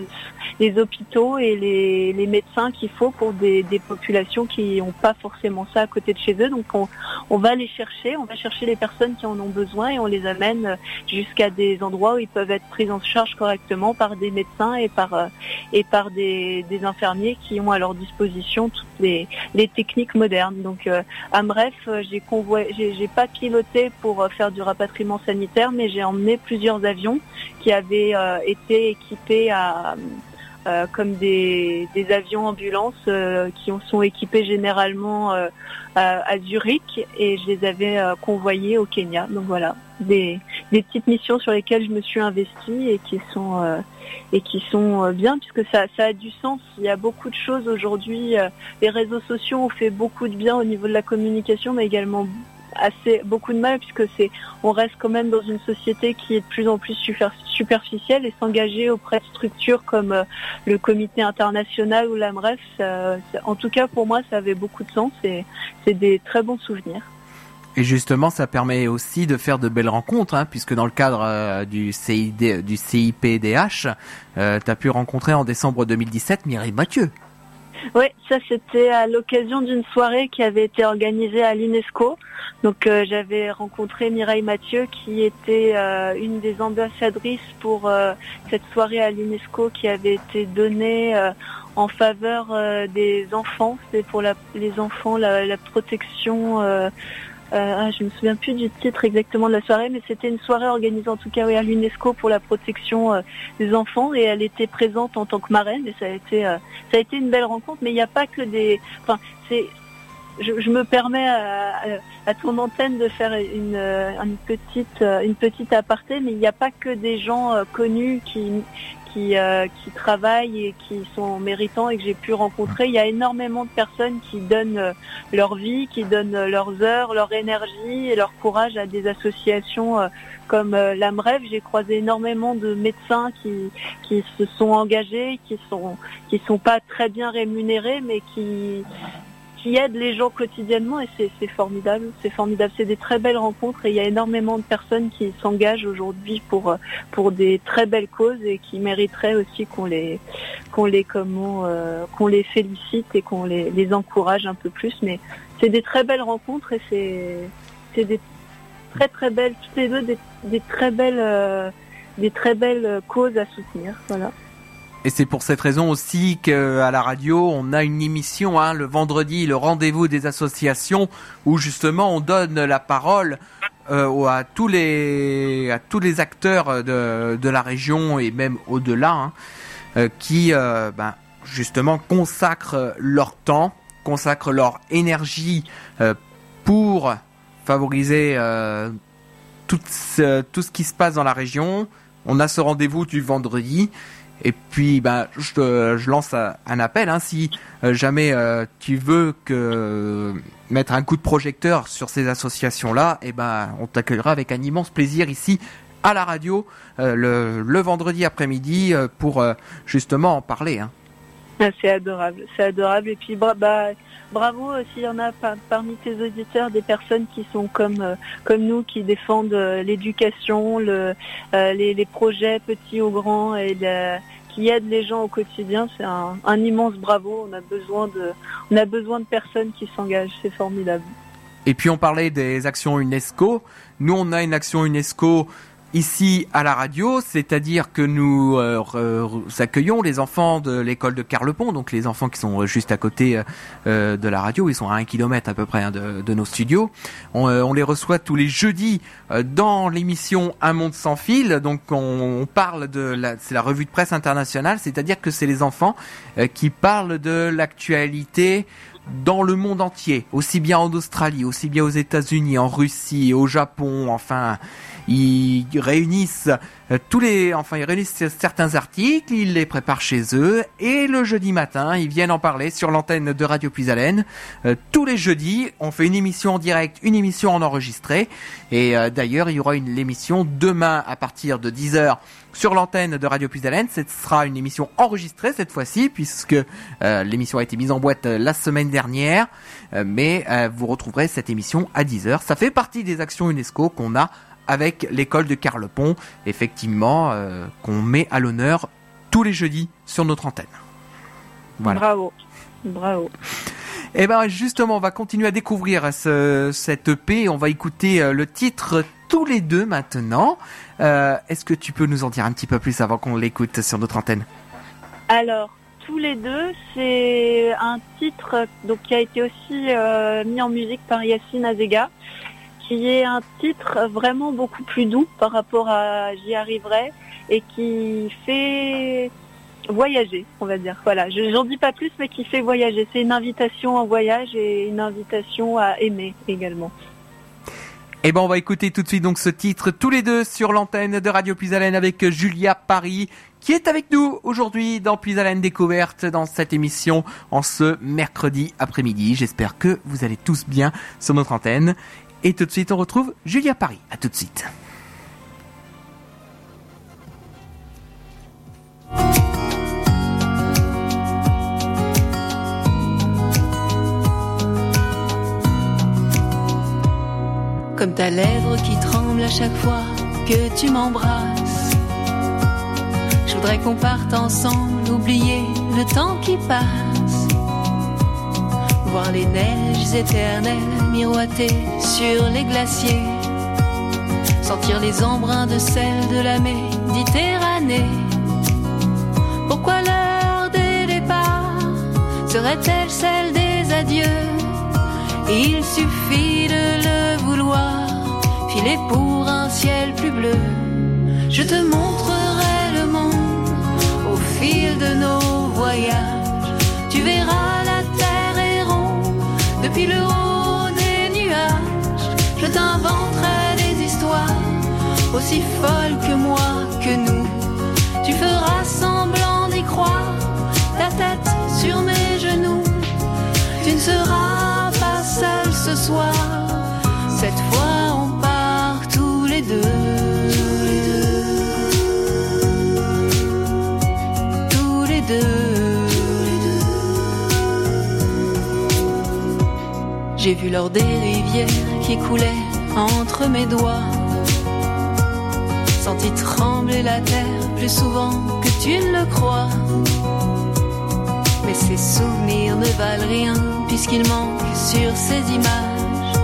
les hôpitaux et les, les médecins qu'il faut pour des, des populations qui n'ont pas forcément ça à côté de chez eux. Donc on, on va les chercher, on va chercher les personnes qui en ont besoin et on les amène jusqu'à des endroits où ils peuvent être pris en charge correctement par des médecins et par euh, et par des, des infirmiers qui ont à leur disposition toutes les, les techniques modernes. Donc euh, à bref, euh, j'ai convoyé, j'ai pas piloté pour euh, faire du rapatriement sanitaire, mais j'ai emmené plusieurs avions qui avaient été équipés à comme des, avions ambulances qui sont équipés généralement à, Zurich et je les avais convoyés au Kenya. Donc voilà, des, des, petites missions sur lesquelles je me suis investie et qui sont et qui sont euh, bien puisque ça, ça a du sens. Il y a beaucoup de choses aujourd'hui. Euh, les réseaux sociaux ont fait beaucoup de bien au niveau de la communication, mais également assez beaucoup de mal puisque c'est on reste quand même dans une société qui est de plus en plus superficielle et s'engager auprès de structures comme euh, le comité international ou l'AMREF, en tout cas pour moi ça avait beaucoup de sens et c'est des très bons souvenirs. Et justement, ça permet aussi de faire de belles rencontres, hein, puisque dans le cadre euh, du, CID, du CIPDH, euh, tu as pu rencontrer en décembre 2017 Mireille Mathieu. Oui, ça c'était à l'occasion d'une soirée qui avait été organisée à l'UNESCO. Donc euh, j'avais rencontré Mireille Mathieu qui était euh, une des ambassadrices pour cette soirée à l'UNESCO qui avait été donnée en faveur des enfants. C'est pour les enfants la protection euh, ah, je me souviens plus du titre exactement de la soirée, mais c'était une soirée organisée en tout cas à l'UNESCO pour la protection euh, des enfants et elle était présente en tant que marraine et ça a été euh, ça a été une belle rencontre. Mais il n'y a pas que des, enfin c'est je, me permets à, à, ton antenne de faire une, une petite une petite aparté, mais il n'y a pas que des gens connus qui qui, euh, qui travaillent et qui sont méritants et que j'ai pu rencontrer. Il y a énormément de personnes qui donnent euh, leur vie, qui donnent euh, leurs heures, leur énergie et leur courage à des associations comme l'AMREF. J'ai croisé énormément de médecins qui, qui se sont engagés, qui sont qui sont pas très bien rémunérés, mais qui qui aide les gens quotidiennement et c'est formidable. C'est formidable. C'est des très belles rencontres et il y a énormément de personnes qui s'engagent aujourd'hui pour pour des très belles causes et qui mériteraient aussi qu'on les qu'on les comment euh, qu'on les félicite et qu'on les, encourage un peu plus. Mais c'est des très belles rencontres et c'est c'est des très très belles toutes les deux des, des très belles euh, des très belles causes à soutenir. Voilà. Et c'est pour cette raison aussi qu'à la radio, on a une émission hein, le vendredi, le rendez-vous des associations, où justement on donne la parole euh, à tous les à tous les acteurs de, de la région et même au-delà, hein, euh, qui euh, ben, justement consacrent leur temps, consacrent leur énergie euh, pour favoriser tout, tout ce qui se passe dans la région. On a ce rendez-vous du vendredi. Et puis, ben, je, lance un appel. Hein, si euh, jamais euh, tu veux mettre un coup de projecteur sur ces associations-là, et ben, on t'accueillera avec un immense plaisir ici à la radio euh, le, vendredi après-midi pour justement en parler. Hein. Ah, c'est adorable, c'est adorable. Et puis bah, bravo s'il y en a par- parmi tes auditeurs des personnes qui sont comme euh, nous, qui défendent euh, l'éducation, euh, les, projets petits ou grands et qui aident les gens au quotidien. C'est un, un immense bravo. On a besoin de on a besoin de personnes qui s'engagent. C'est formidable. Et puis on parlait des actions UNESCO. Nous, on a une action UNESCO ici à la radio, c'est-à-dire que nous euh, re- accueillons les enfants de l'école de Carlepont, donc les enfants qui sont juste à côté euh, de la radio, ils sont à un kilomètre à peu près hein, de, de nos studios. On, euh, on les reçoit tous les jeudis euh, dans l'émission Un monde sans fil. Donc on, on parle de la, c'est la revue de presse internationale, c'est-à-dire que c'est les enfants euh, qui parlent de l'actualité dans le monde entier, aussi bien en Australie, aussi bien aux États-Unis, en Russie, au Japon, enfin, ils réunissent euh, tous les, enfin, ils réunissent certains articles, ils les préparent chez eux, et le jeudi matin, ils viennent en parler sur l'antenne de Radio Puisalène. Euh, tous les jeudis, on fait une émission en direct, une émission en enregistré, et euh, d'ailleurs, il y aura une émission demain à partir de 10h sur l'antenne de Radio Puisalène. Ce sera une émission enregistrée cette fois-ci, puisque euh, l'émission a été mise en boîte la semaine dernière, Euh, mais euh, vous retrouverez cette émission à 10h. Ça fait partie des actions UNESCO qu'on a avec l'école de Carlepont, effectivement, euh, qu'on met à l'honneur tous les jeudis sur notre antenne. Voilà. Bravo, bravo. Et ben justement, on va continuer à découvrir ce, cette EP. On va écouter le titre tous les deux maintenant. Euh, Est-ce que tu peux nous en dire un petit peu plus avant qu'on l'écoute sur notre antenne? Alors, tous les deux, c'est un titre donc, qui a été aussi euh, mis en musique par Yacine Azega, qui est un titre vraiment beaucoup plus doux par rapport à J'y arriverai et qui fait voyager, on va dire. Voilà, je j'en dis pas plus, mais qui fait voyager. C'est une invitation en voyage et une invitation à aimer également. Eh ben, on va écouter tout de suite donc ce titre tous les deux sur l'antenne de Radio Puisalène avec Julia Paris qui est avec nous aujourd'hui dans Puisalène Découverte dans cette émission en ce mercredi après-midi. J'espère que vous allez tous bien sur notre antenne. Et tout de suite, on retrouve Julia Paris. À tout de suite. Comme ta lèvre qui tremble à chaque fois que tu m'embrasses. Je voudrais qu'on parte ensemble, oublier le temps qui passe. Voir les neiges éternelles miroiter sur les glaciers. Sentir les embruns de sel de la Méditerranée. Pourquoi l'heure des départs serait-elle celle des adieux? Il suffit de le vouloir, filer pour un ciel plus bleu. Je te montrerai le monde fil de nos voyages. Tu verras la terre est ronde depuis le haut des nuages. Je t'inventerai des histoires aussi folles que moi, que nous. Tu feras semblant d'y croire, ta tête sur mes genoux. Tu ne seras pas seul ce soir. Cette fois, on part tous les deux. Deux. J'ai vu lors des rivières qui coulaient entre mes doigts. Senti trembler la terre plus souvent que tu ne le crois. Mais ces souvenirs ne valent rien puisqu'ils manquent sur ces images.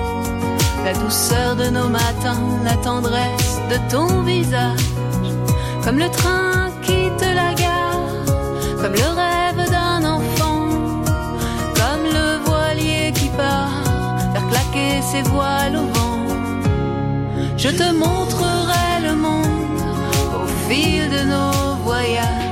La douceur de nos matins, la tendresse de ton visage. Comme le train ses voiles vent. Je te montrerai le monde au fil de nos voyages.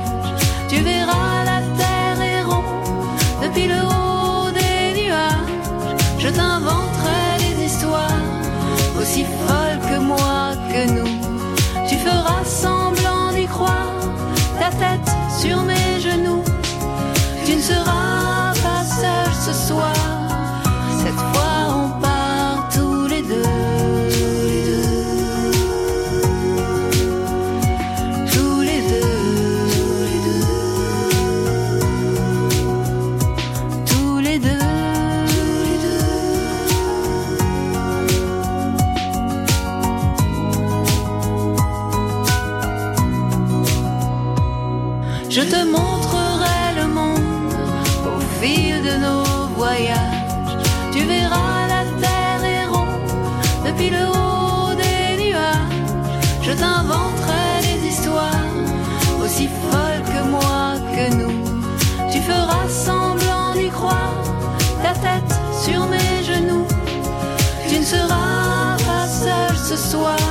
Soir.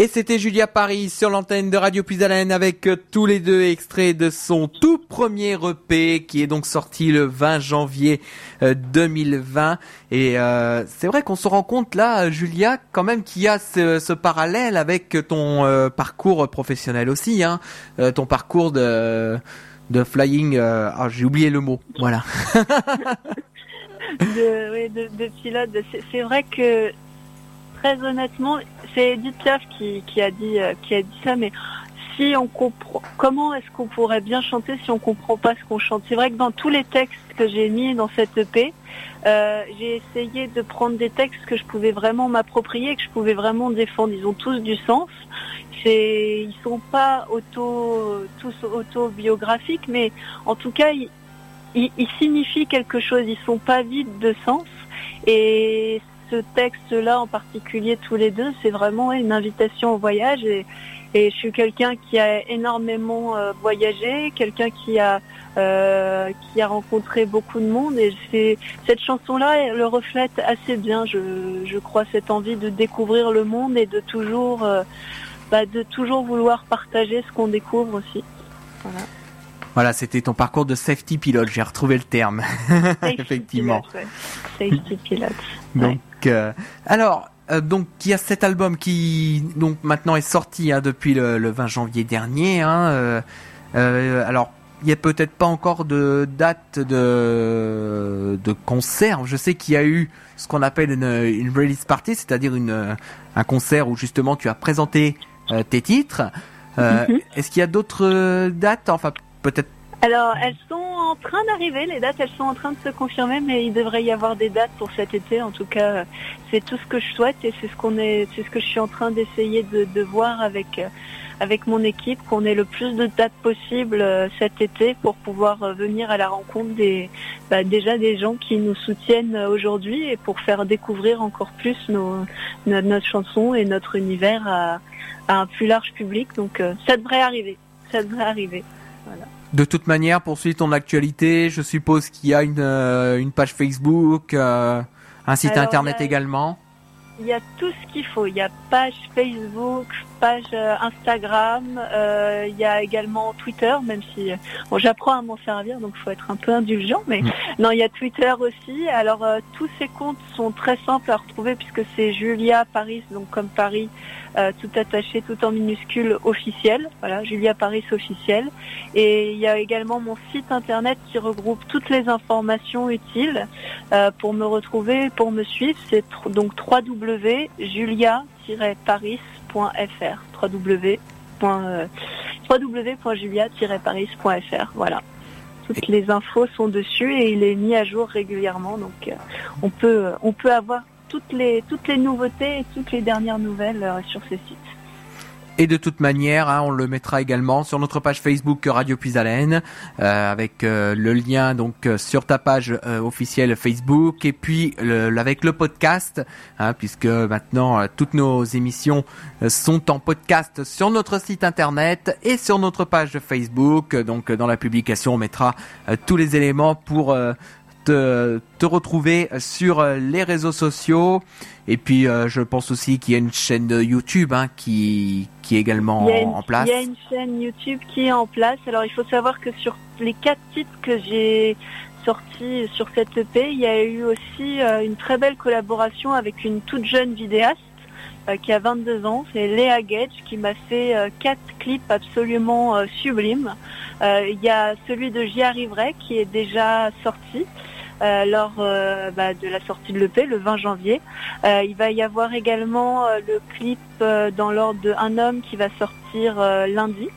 Et c'était Julia Paris sur l'antenne de Radio Plus Haleine avec euh, tous les deux extraits de son tout premier EP qui est donc sorti le 20 janvier euh, 2020. Et euh, c'est vrai qu'on se rend compte là, Julia, quand même qu'il y a ce, ce parallèle avec ton euh, parcours professionnel aussi, hein, Euh, ton parcours de de flying. euh, ah, j'ai oublié le mot. Voilà. de, oui, de, de pilote. C'est vrai que très honnêtement, c'est Edith Piaf qui, a dit euh, qui a dit ça, mais si on comprend, comment est-ce qu'on pourrait bien chanter si on comprend pas ce qu'on chante? C'est vrai que dans tous les textes que j'ai mis dans cette EP, euh, j'ai essayé de prendre des textes que je pouvais vraiment m'approprier, que je pouvais vraiment défendre. Ils ont tous du sens. C'est, ils sont pas auto, tous autobiographiques, mais en tout cas, ils, ils, ils signifient quelque chose. Ils sont pas vides de sens. Et ce texte-là, en particulier tous les deux, c'est vraiment une invitation au voyage. Et, et je suis quelqu'un qui a énormément euh, voyagé, quelqu'un qui a euh, qui a rencontré beaucoup de monde. Et c'est cette chanson-là elle le reflète assez bien, je, je crois, cette envie de découvrir le monde et de toujours euh, bah, de toujours vouloir partager ce qu'on découvre aussi. Voilà. Voilà, c'était ton parcours de safety pilote. J'ai retrouvé le terme. Safety Effectivement. Ouais. Safety Pilot. Ouais. Donc, euh, alors, euh, donc il y a cet album qui donc maintenant est sorti hein, depuis le, le 20 janvier dernier. Hein, euh, euh, alors, il y a peut-être pas encore de date de de concert. Je sais qu'il y a eu ce qu'on appelle une, une release party, c'est-à-dire une un concert où justement tu as présenté tes titres. Mhm. Est-ce qu'il y a d'autres dates? Enfin, peut-être. Alors, elles sont en train d'arriver, les dates, elles sont en train de se confirmer, mais il devrait y avoir des dates pour cet été. En tout cas, c'est tout ce que je souhaite et c'est ce qu'on est, c'est ce que je suis en train d'essayer de, de voir avec euh, avec mon équipe, qu'on ait le plus de dates possible euh, cet été pour pouvoir euh, venir à la rencontre des, bah, déjà des gens qui nous soutiennent aujourd'hui et pour faire découvrir encore plus nos, notre, notre chanson et notre univers à, à un plus large public. Donc, ça devrait arriver. Ça devrait arriver. De toute manière, pour suivre ton actualité, je suppose qu'il y a une, euh, une page Facebook, euh, un site Alors, internet a- également. Il y a tout ce qu'il faut. Il y a page Facebook, page euh, Instagram. euh, il y a également Twitter, même si euh, bon, j'apprends à m'en servir, donc il faut être un peu indulgent. Mais Mm. non, il y a Twitter aussi. Alors euh, tous ces comptes sont très simples à retrouver puisque c'est Julia Paris, donc comme Paris, euh, tout attaché, tout en minuscule officiel. Voilà, Julia Paris officiel. Et il y a également mon site internet qui regroupe toutes les informations utiles pour me retrouver, pour me suivre. C'est donc euh, www.julia-paris.fr. Voilà. Toutes les infos sont dessus et il est mis à jour régulièrement. Donc euh, on peut on peut avoir toutes les toutes les nouveautés et toutes les dernières nouvelles euh, sur ces sites. Et de toute manière, hein, on le mettra également sur notre page Facebook Radio Puisalène, euh, avec euh, le lien donc euh, sur ta page euh, officielle Facebook, et puis le, avec le podcast, hein, puisque maintenant euh, toutes nos émissions euh, sont en podcast sur notre site internet et sur notre page Facebook. Donc dans la publication, on mettra tous les éléments pour te, te retrouver sur euh, les réseaux sociaux. Et puis, euh, je pense aussi qu'il y a une chaîne de YouTube hein, qui, qui est également une, en place. il y a une chaîne YouTube qui est en place. Alors il faut savoir que sur les quatre titres que j'ai sortis sur cette EP, il y a eu aussi euh, une très belle collaboration avec une toute jeune vidéaste euh, qui a 22 ans. C'est Léa Gage qui m'a fait quatre clips absolument sublimes. Il y a celui de J'y arriverai qui est déjà sorti. Euh, lors euh, bah, de la sortie de l'EP le 20 janvier. Euh, il va y avoir également le clip dans l'ordre de Un homme qui va sortir lundi.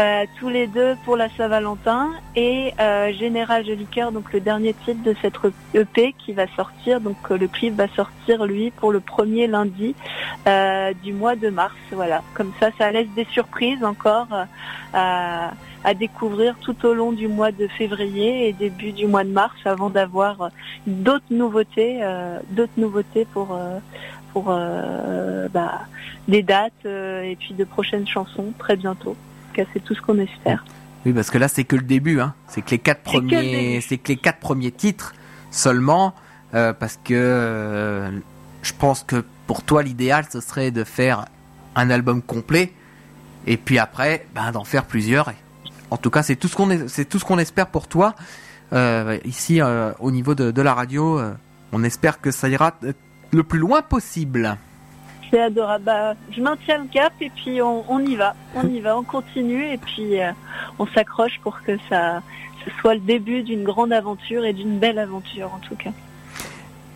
Euh, tous les deux pour la Saint-Valentin et euh, Général Jolicoeur, donc le dernier titre de cette EP qui va sortir. Donc euh, le clip va sortir lui pour le premier lundi du mois de mars. Voilà, comme ça, ça laisse des surprises encore à, découvrir tout au long du mois de février et début du mois de mars, avant d'avoir d'autres nouveautés, pour bah, des dates et puis de prochaines chansons très bientôt. Cas, c'est tout ce qu'on espère. Oui, parce que là, c'est que le début. Hein. C'est que les quatre premiers, c'est que les quatre premiers titres seulement, euh, parce que euh, je pense que pour toi, l'idéal, ce serait de faire un album complet, et puis après, ben, d'en faire plusieurs. En tout cas, c'est tout ce qu'on est, c'est tout ce qu'on espère pour toi euh, ici au niveau de, de la radio. on espère que ça ira le plus loin possible. C'est adorable. Bah, je maintiens le cap et puis on, y va. On y va, on continue et puis euh, on s'accroche pour que ça ce soit le début d'une grande aventure et d'une belle aventure en tout cas.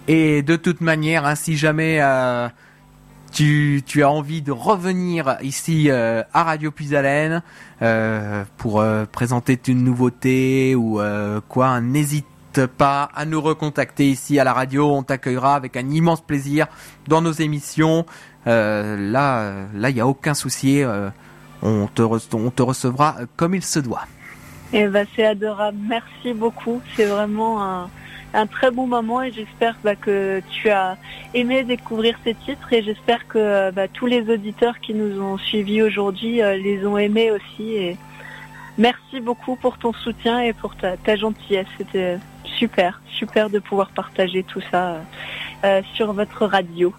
Et de toute manière, hein, si jamais euh, tu, tu as envie de revenir ici euh, à Radio Puisalène pour présenter une nouveauté ou quoi, hein, pas à nous recontacter ici à la radio. On t'accueillera avec un immense plaisir dans nos émissions. Euh, là, euh, là, il y a aucun souci. euh, on te, on te recevra comme il se doit. Et bah, c'est adorable. Merci beaucoup. C'est vraiment un, très bon moment et j'espère bah, que tu as aimé découvrir ces titres et j'espère que bah, tous les auditeurs qui nous ont suivis aujourd'hui les ont aimés aussi. Et merci beaucoup pour ton soutien et pour ta, gentillesse. Super, super de pouvoir partager tout ça euh, euh, sur votre radio.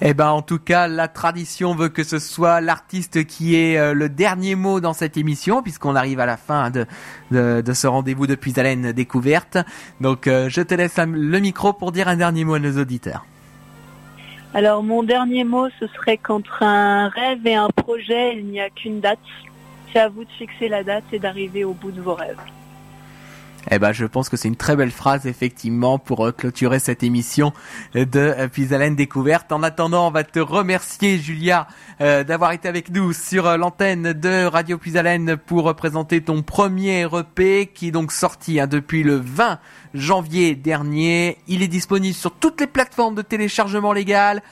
Eh ben, en tout cas, la tradition veut que ce soit l'artiste qui ait euh, le dernier mot dans cette émission, puisqu'on arrive à la fin de, de, de ce rendez-vous de Puisalène découverte. Donc, euh, je te laisse le micro pour dire un dernier mot à nos auditeurs. Alors mon dernier mot, ce serait qu'entre un rêve et un projet, il n'y a qu'une date. C'est à vous de fixer la date et d'arriver au bout de vos rêves. Eh ben, je pense que c'est une très belle phrase, effectivement, pour euh, clôturer cette émission de euh, Puisalène Découverte. En attendant, on va te remercier, Julia, euh, d'avoir été avec nous sur euh, l'antenne de Radio Puisalène pour présenter ton premier EP qui est donc sorti hein, depuis le 20 janvier dernier. Il est disponible sur toutes les plateformes de téléchargement légal,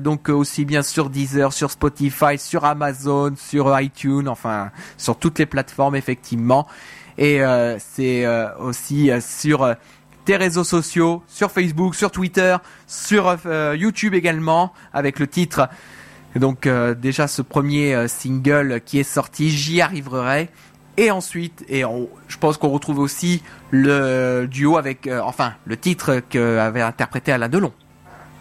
donc aussi bien sur Deezer, sur Spotify, sur Amazon, sur iTunes, enfin sur toutes les plateformes, effectivement. Et euh, c'est euh, aussi euh, sur tes réseaux sociaux, sur Facebook, sur Twitter, sur YouTube également, avec le titre. Donc déjà ce premier single qui est sorti, j'y arriverai. Et ensuite, et je pense qu'on retrouve aussi le duo avec, enfin, le titre qu'avait interprété Alain Delon.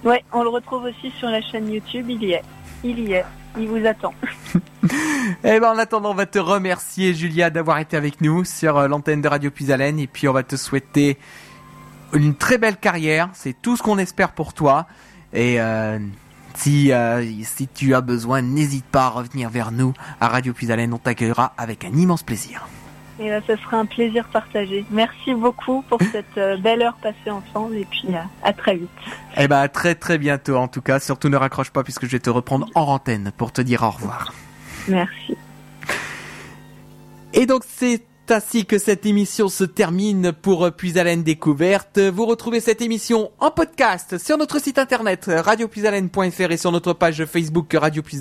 Ouais, on le retrouve aussi sur la chaîne YouTube, il y est. Il y est. Il vous attend. Eh ben en attendant, on va te remercier Julia d'avoir été avec nous sur euh, l'antenne de Radio Puisalène et puis on va te souhaiter une très belle carrière. C'est tout ce qu'on espère pour toi. Et euh, si euh, si tu as besoin, n'hésite pas à revenir vers nous à Radio Puisalène. On t'accueillera avec un immense plaisir. Et là, ce sera un plaisir partagé. Merci beaucoup pour cette euh, belle heure passée ensemble et puis à, à très vite. Eh ben à très très bientôt en tout cas. Surtout ne raccroche pas puisque je vais te reprendre en antenne pour te dire au revoir. Merci. Et donc c'est ainsi que cette émission se termine pour Puis Haleine Découverte. Vous retrouvez cette émission en podcast sur notre site internet radiopuisalène.fr et sur notre page Facebook Radio Puis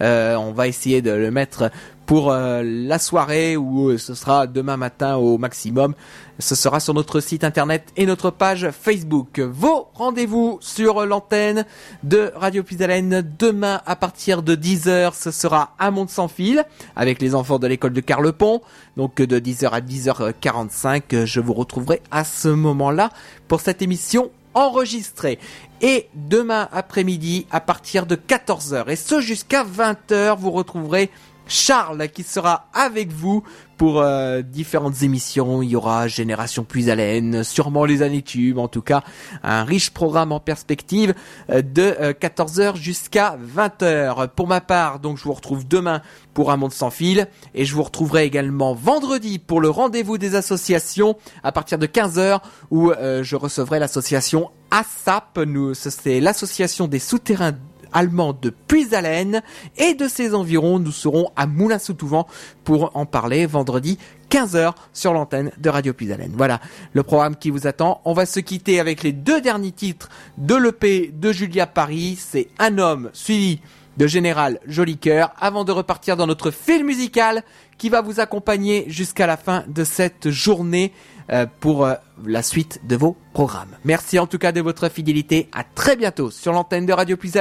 Euh, on va essayer de le mettre pour euh, la soirée ou euh, ce sera demain matin au maximum. Ce sera sur notre site internet et notre page Facebook. Vos rendez-vous sur l'antenne de Radio Pisalène demain à partir de 10h. Ce sera à Monde sans fil avec les enfants de l'école de Carlepont. Donc de 10h à 10h45, je vous retrouverai à ce moment-là pour cette émission enregistrée. Et demain après-midi à partir de 14h et ce jusqu'à 20h, vous retrouverez Charles qui sera avec vous pour euh, différentes émissions. Il y aura Génération Plus Haleine, sûrement les années tubes, en tout cas un riche programme en perspective euh, de 14h euh, jusqu'à 20h. Pour ma part, donc je vous retrouve demain pour Un Monde sans fil et je vous retrouverai également vendredi pour le rendez-vous des associations à partir de 15h où je recevrai l'association ASAP. Nous, c'est l'association des souterrains allemand de Puisalène et de ses environs. Nous serons à Moulins-sous-Touvent pour en parler vendredi 15h sur l'antenne de Radio Puisalène. Voilà le programme qui vous attend. On va se quitter avec les deux derniers titres de l'EP de Julia Paris. C'est Un homme suivi de Général Jolicoeur avant de repartir dans notre film musical qui va vous accompagner jusqu'à la fin de cette journée. Euh, pour euh, la suite de vos programmes. Merci en tout cas de votre fidélité. À très bientôt sur l'antenne de Radio Plus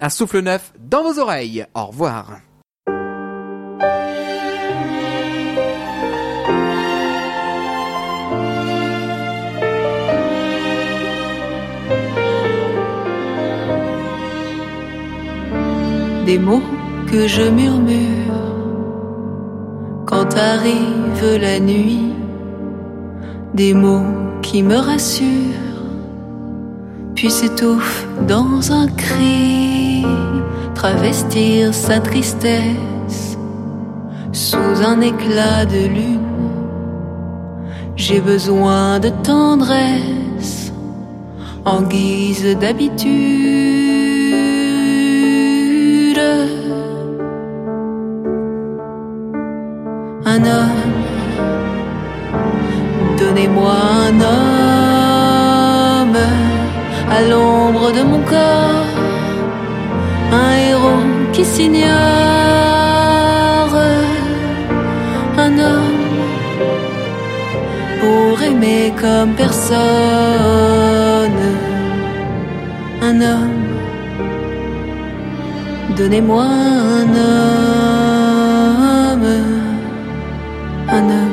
Un souffle neuf dans vos oreilles. Au revoir. Des mots que je murmure quand arrive la nuit des mots qui me rassurent, puis s'étouffent dans un cri, travestir sa tristesse sous un éclat de lune. J'ai besoin de tendresse en guise d'habitude. Un homme Donnez-moi un homme à l'ombre de mon corps, un héros qui s'ignore, un homme pour aimer comme personne, un homme. Donnez-moi un homme, un homme.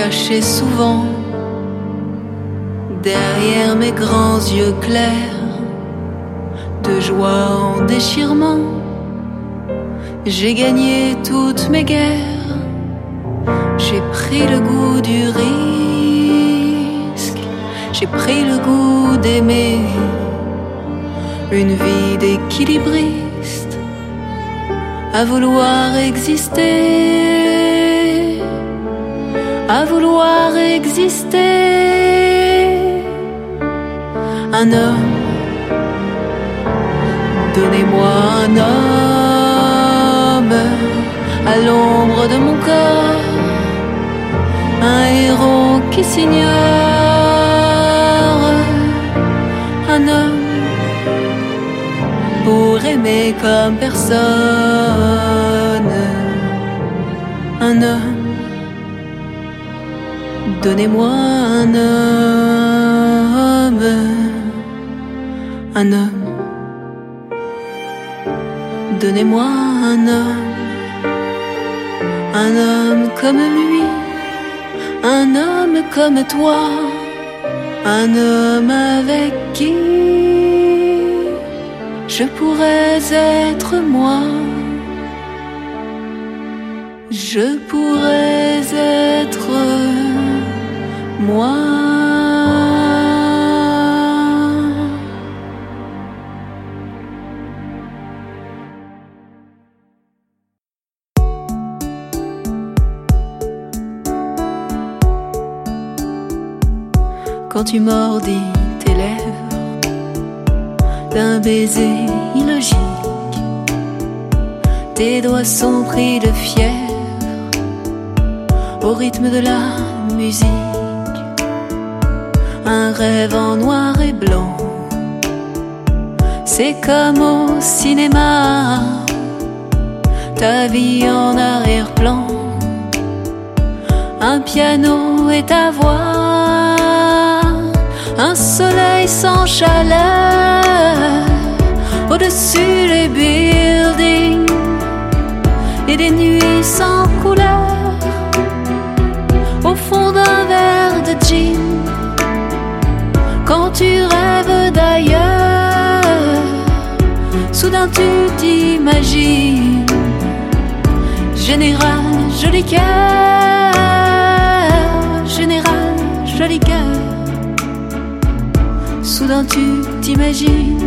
Me cacher souvent derrière mes grands yeux clairs de joie en déchirement. J'ai gagné toutes mes guerres, j'ai pris le goût du risque, j'ai pris le goût d'aimer une vie d'équilibriste, à vouloir exister à vouloir exister. Un homme, donnez-moi un homme à l'ombre de mon corps, un héros qui s'ignore, un homme pour aimer comme personne, un homme Donnez-moi un homme, un homme. Donnez-moi un homme, un homme comme lui, un homme comme toi, un homme avec qui je pourrais être moi. Je pourrais être moi. quand tu mordis tes lèvres d'un baiser illogique. Tes doigts sont pris de fièvre au rythme de la musique. Un rêve en noir et blanc, c'est comme au cinéma. Ta vie en arrière-plan, un piano et ta voix, un soleil sans chaleur. Au-dessus les buildings. Et des nuits sans couleur. Au fond d'un verre de gin. Quand tu rêves d'ailleurs, soudain tu t'imagines. Général, joli cœur, général, joli cœur. Soudain tu t'imagines.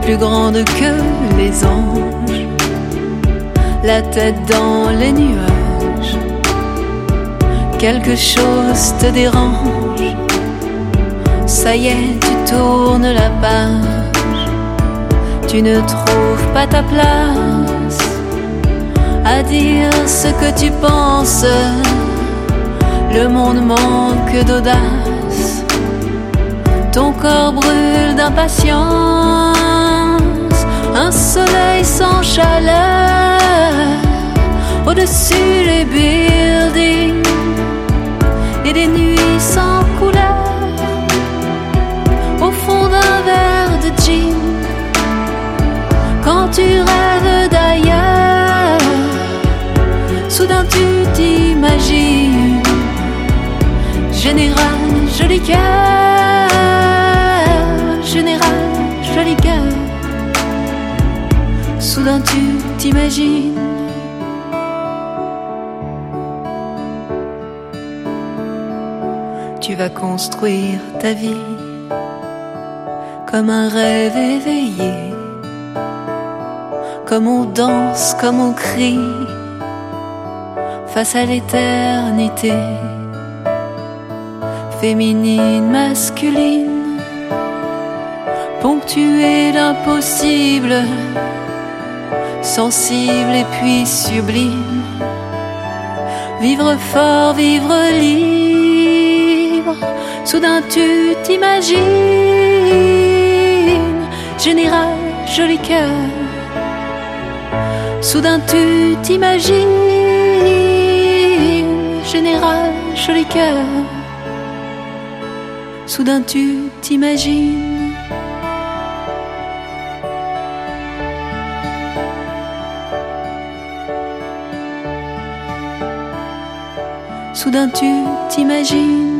Plus grande que les anges la tête dans les nuages. Quelque chose te dérange. Ça y est, tu tournes la page. Tu ne trouves pas ta place à dire ce que tu penses. Le monde manque d'audace. Ton corps brûle d'impatience. Un soleil sans chaleur au-dessus les buildings et des nuits sans couleur au fond d'un verre de gin. Quand tu rêves d'ailleurs, soudain tu t'imagines. Général, joli cœur, général, joli cœur. Soudain tu t'imagines. Vas construire ta vie comme un rêve éveillé, comme on danse, comme on crie face à l'éternité, féminine, masculine, ponctuée d'impossible, sensible et puis sublime, vivre fort, vivre soudain tu t'imagines, général, joli cœur. Soudain tu t'imagines, général, joli cœur. Soudain tu t'imagines. Soudain tu t'imagines.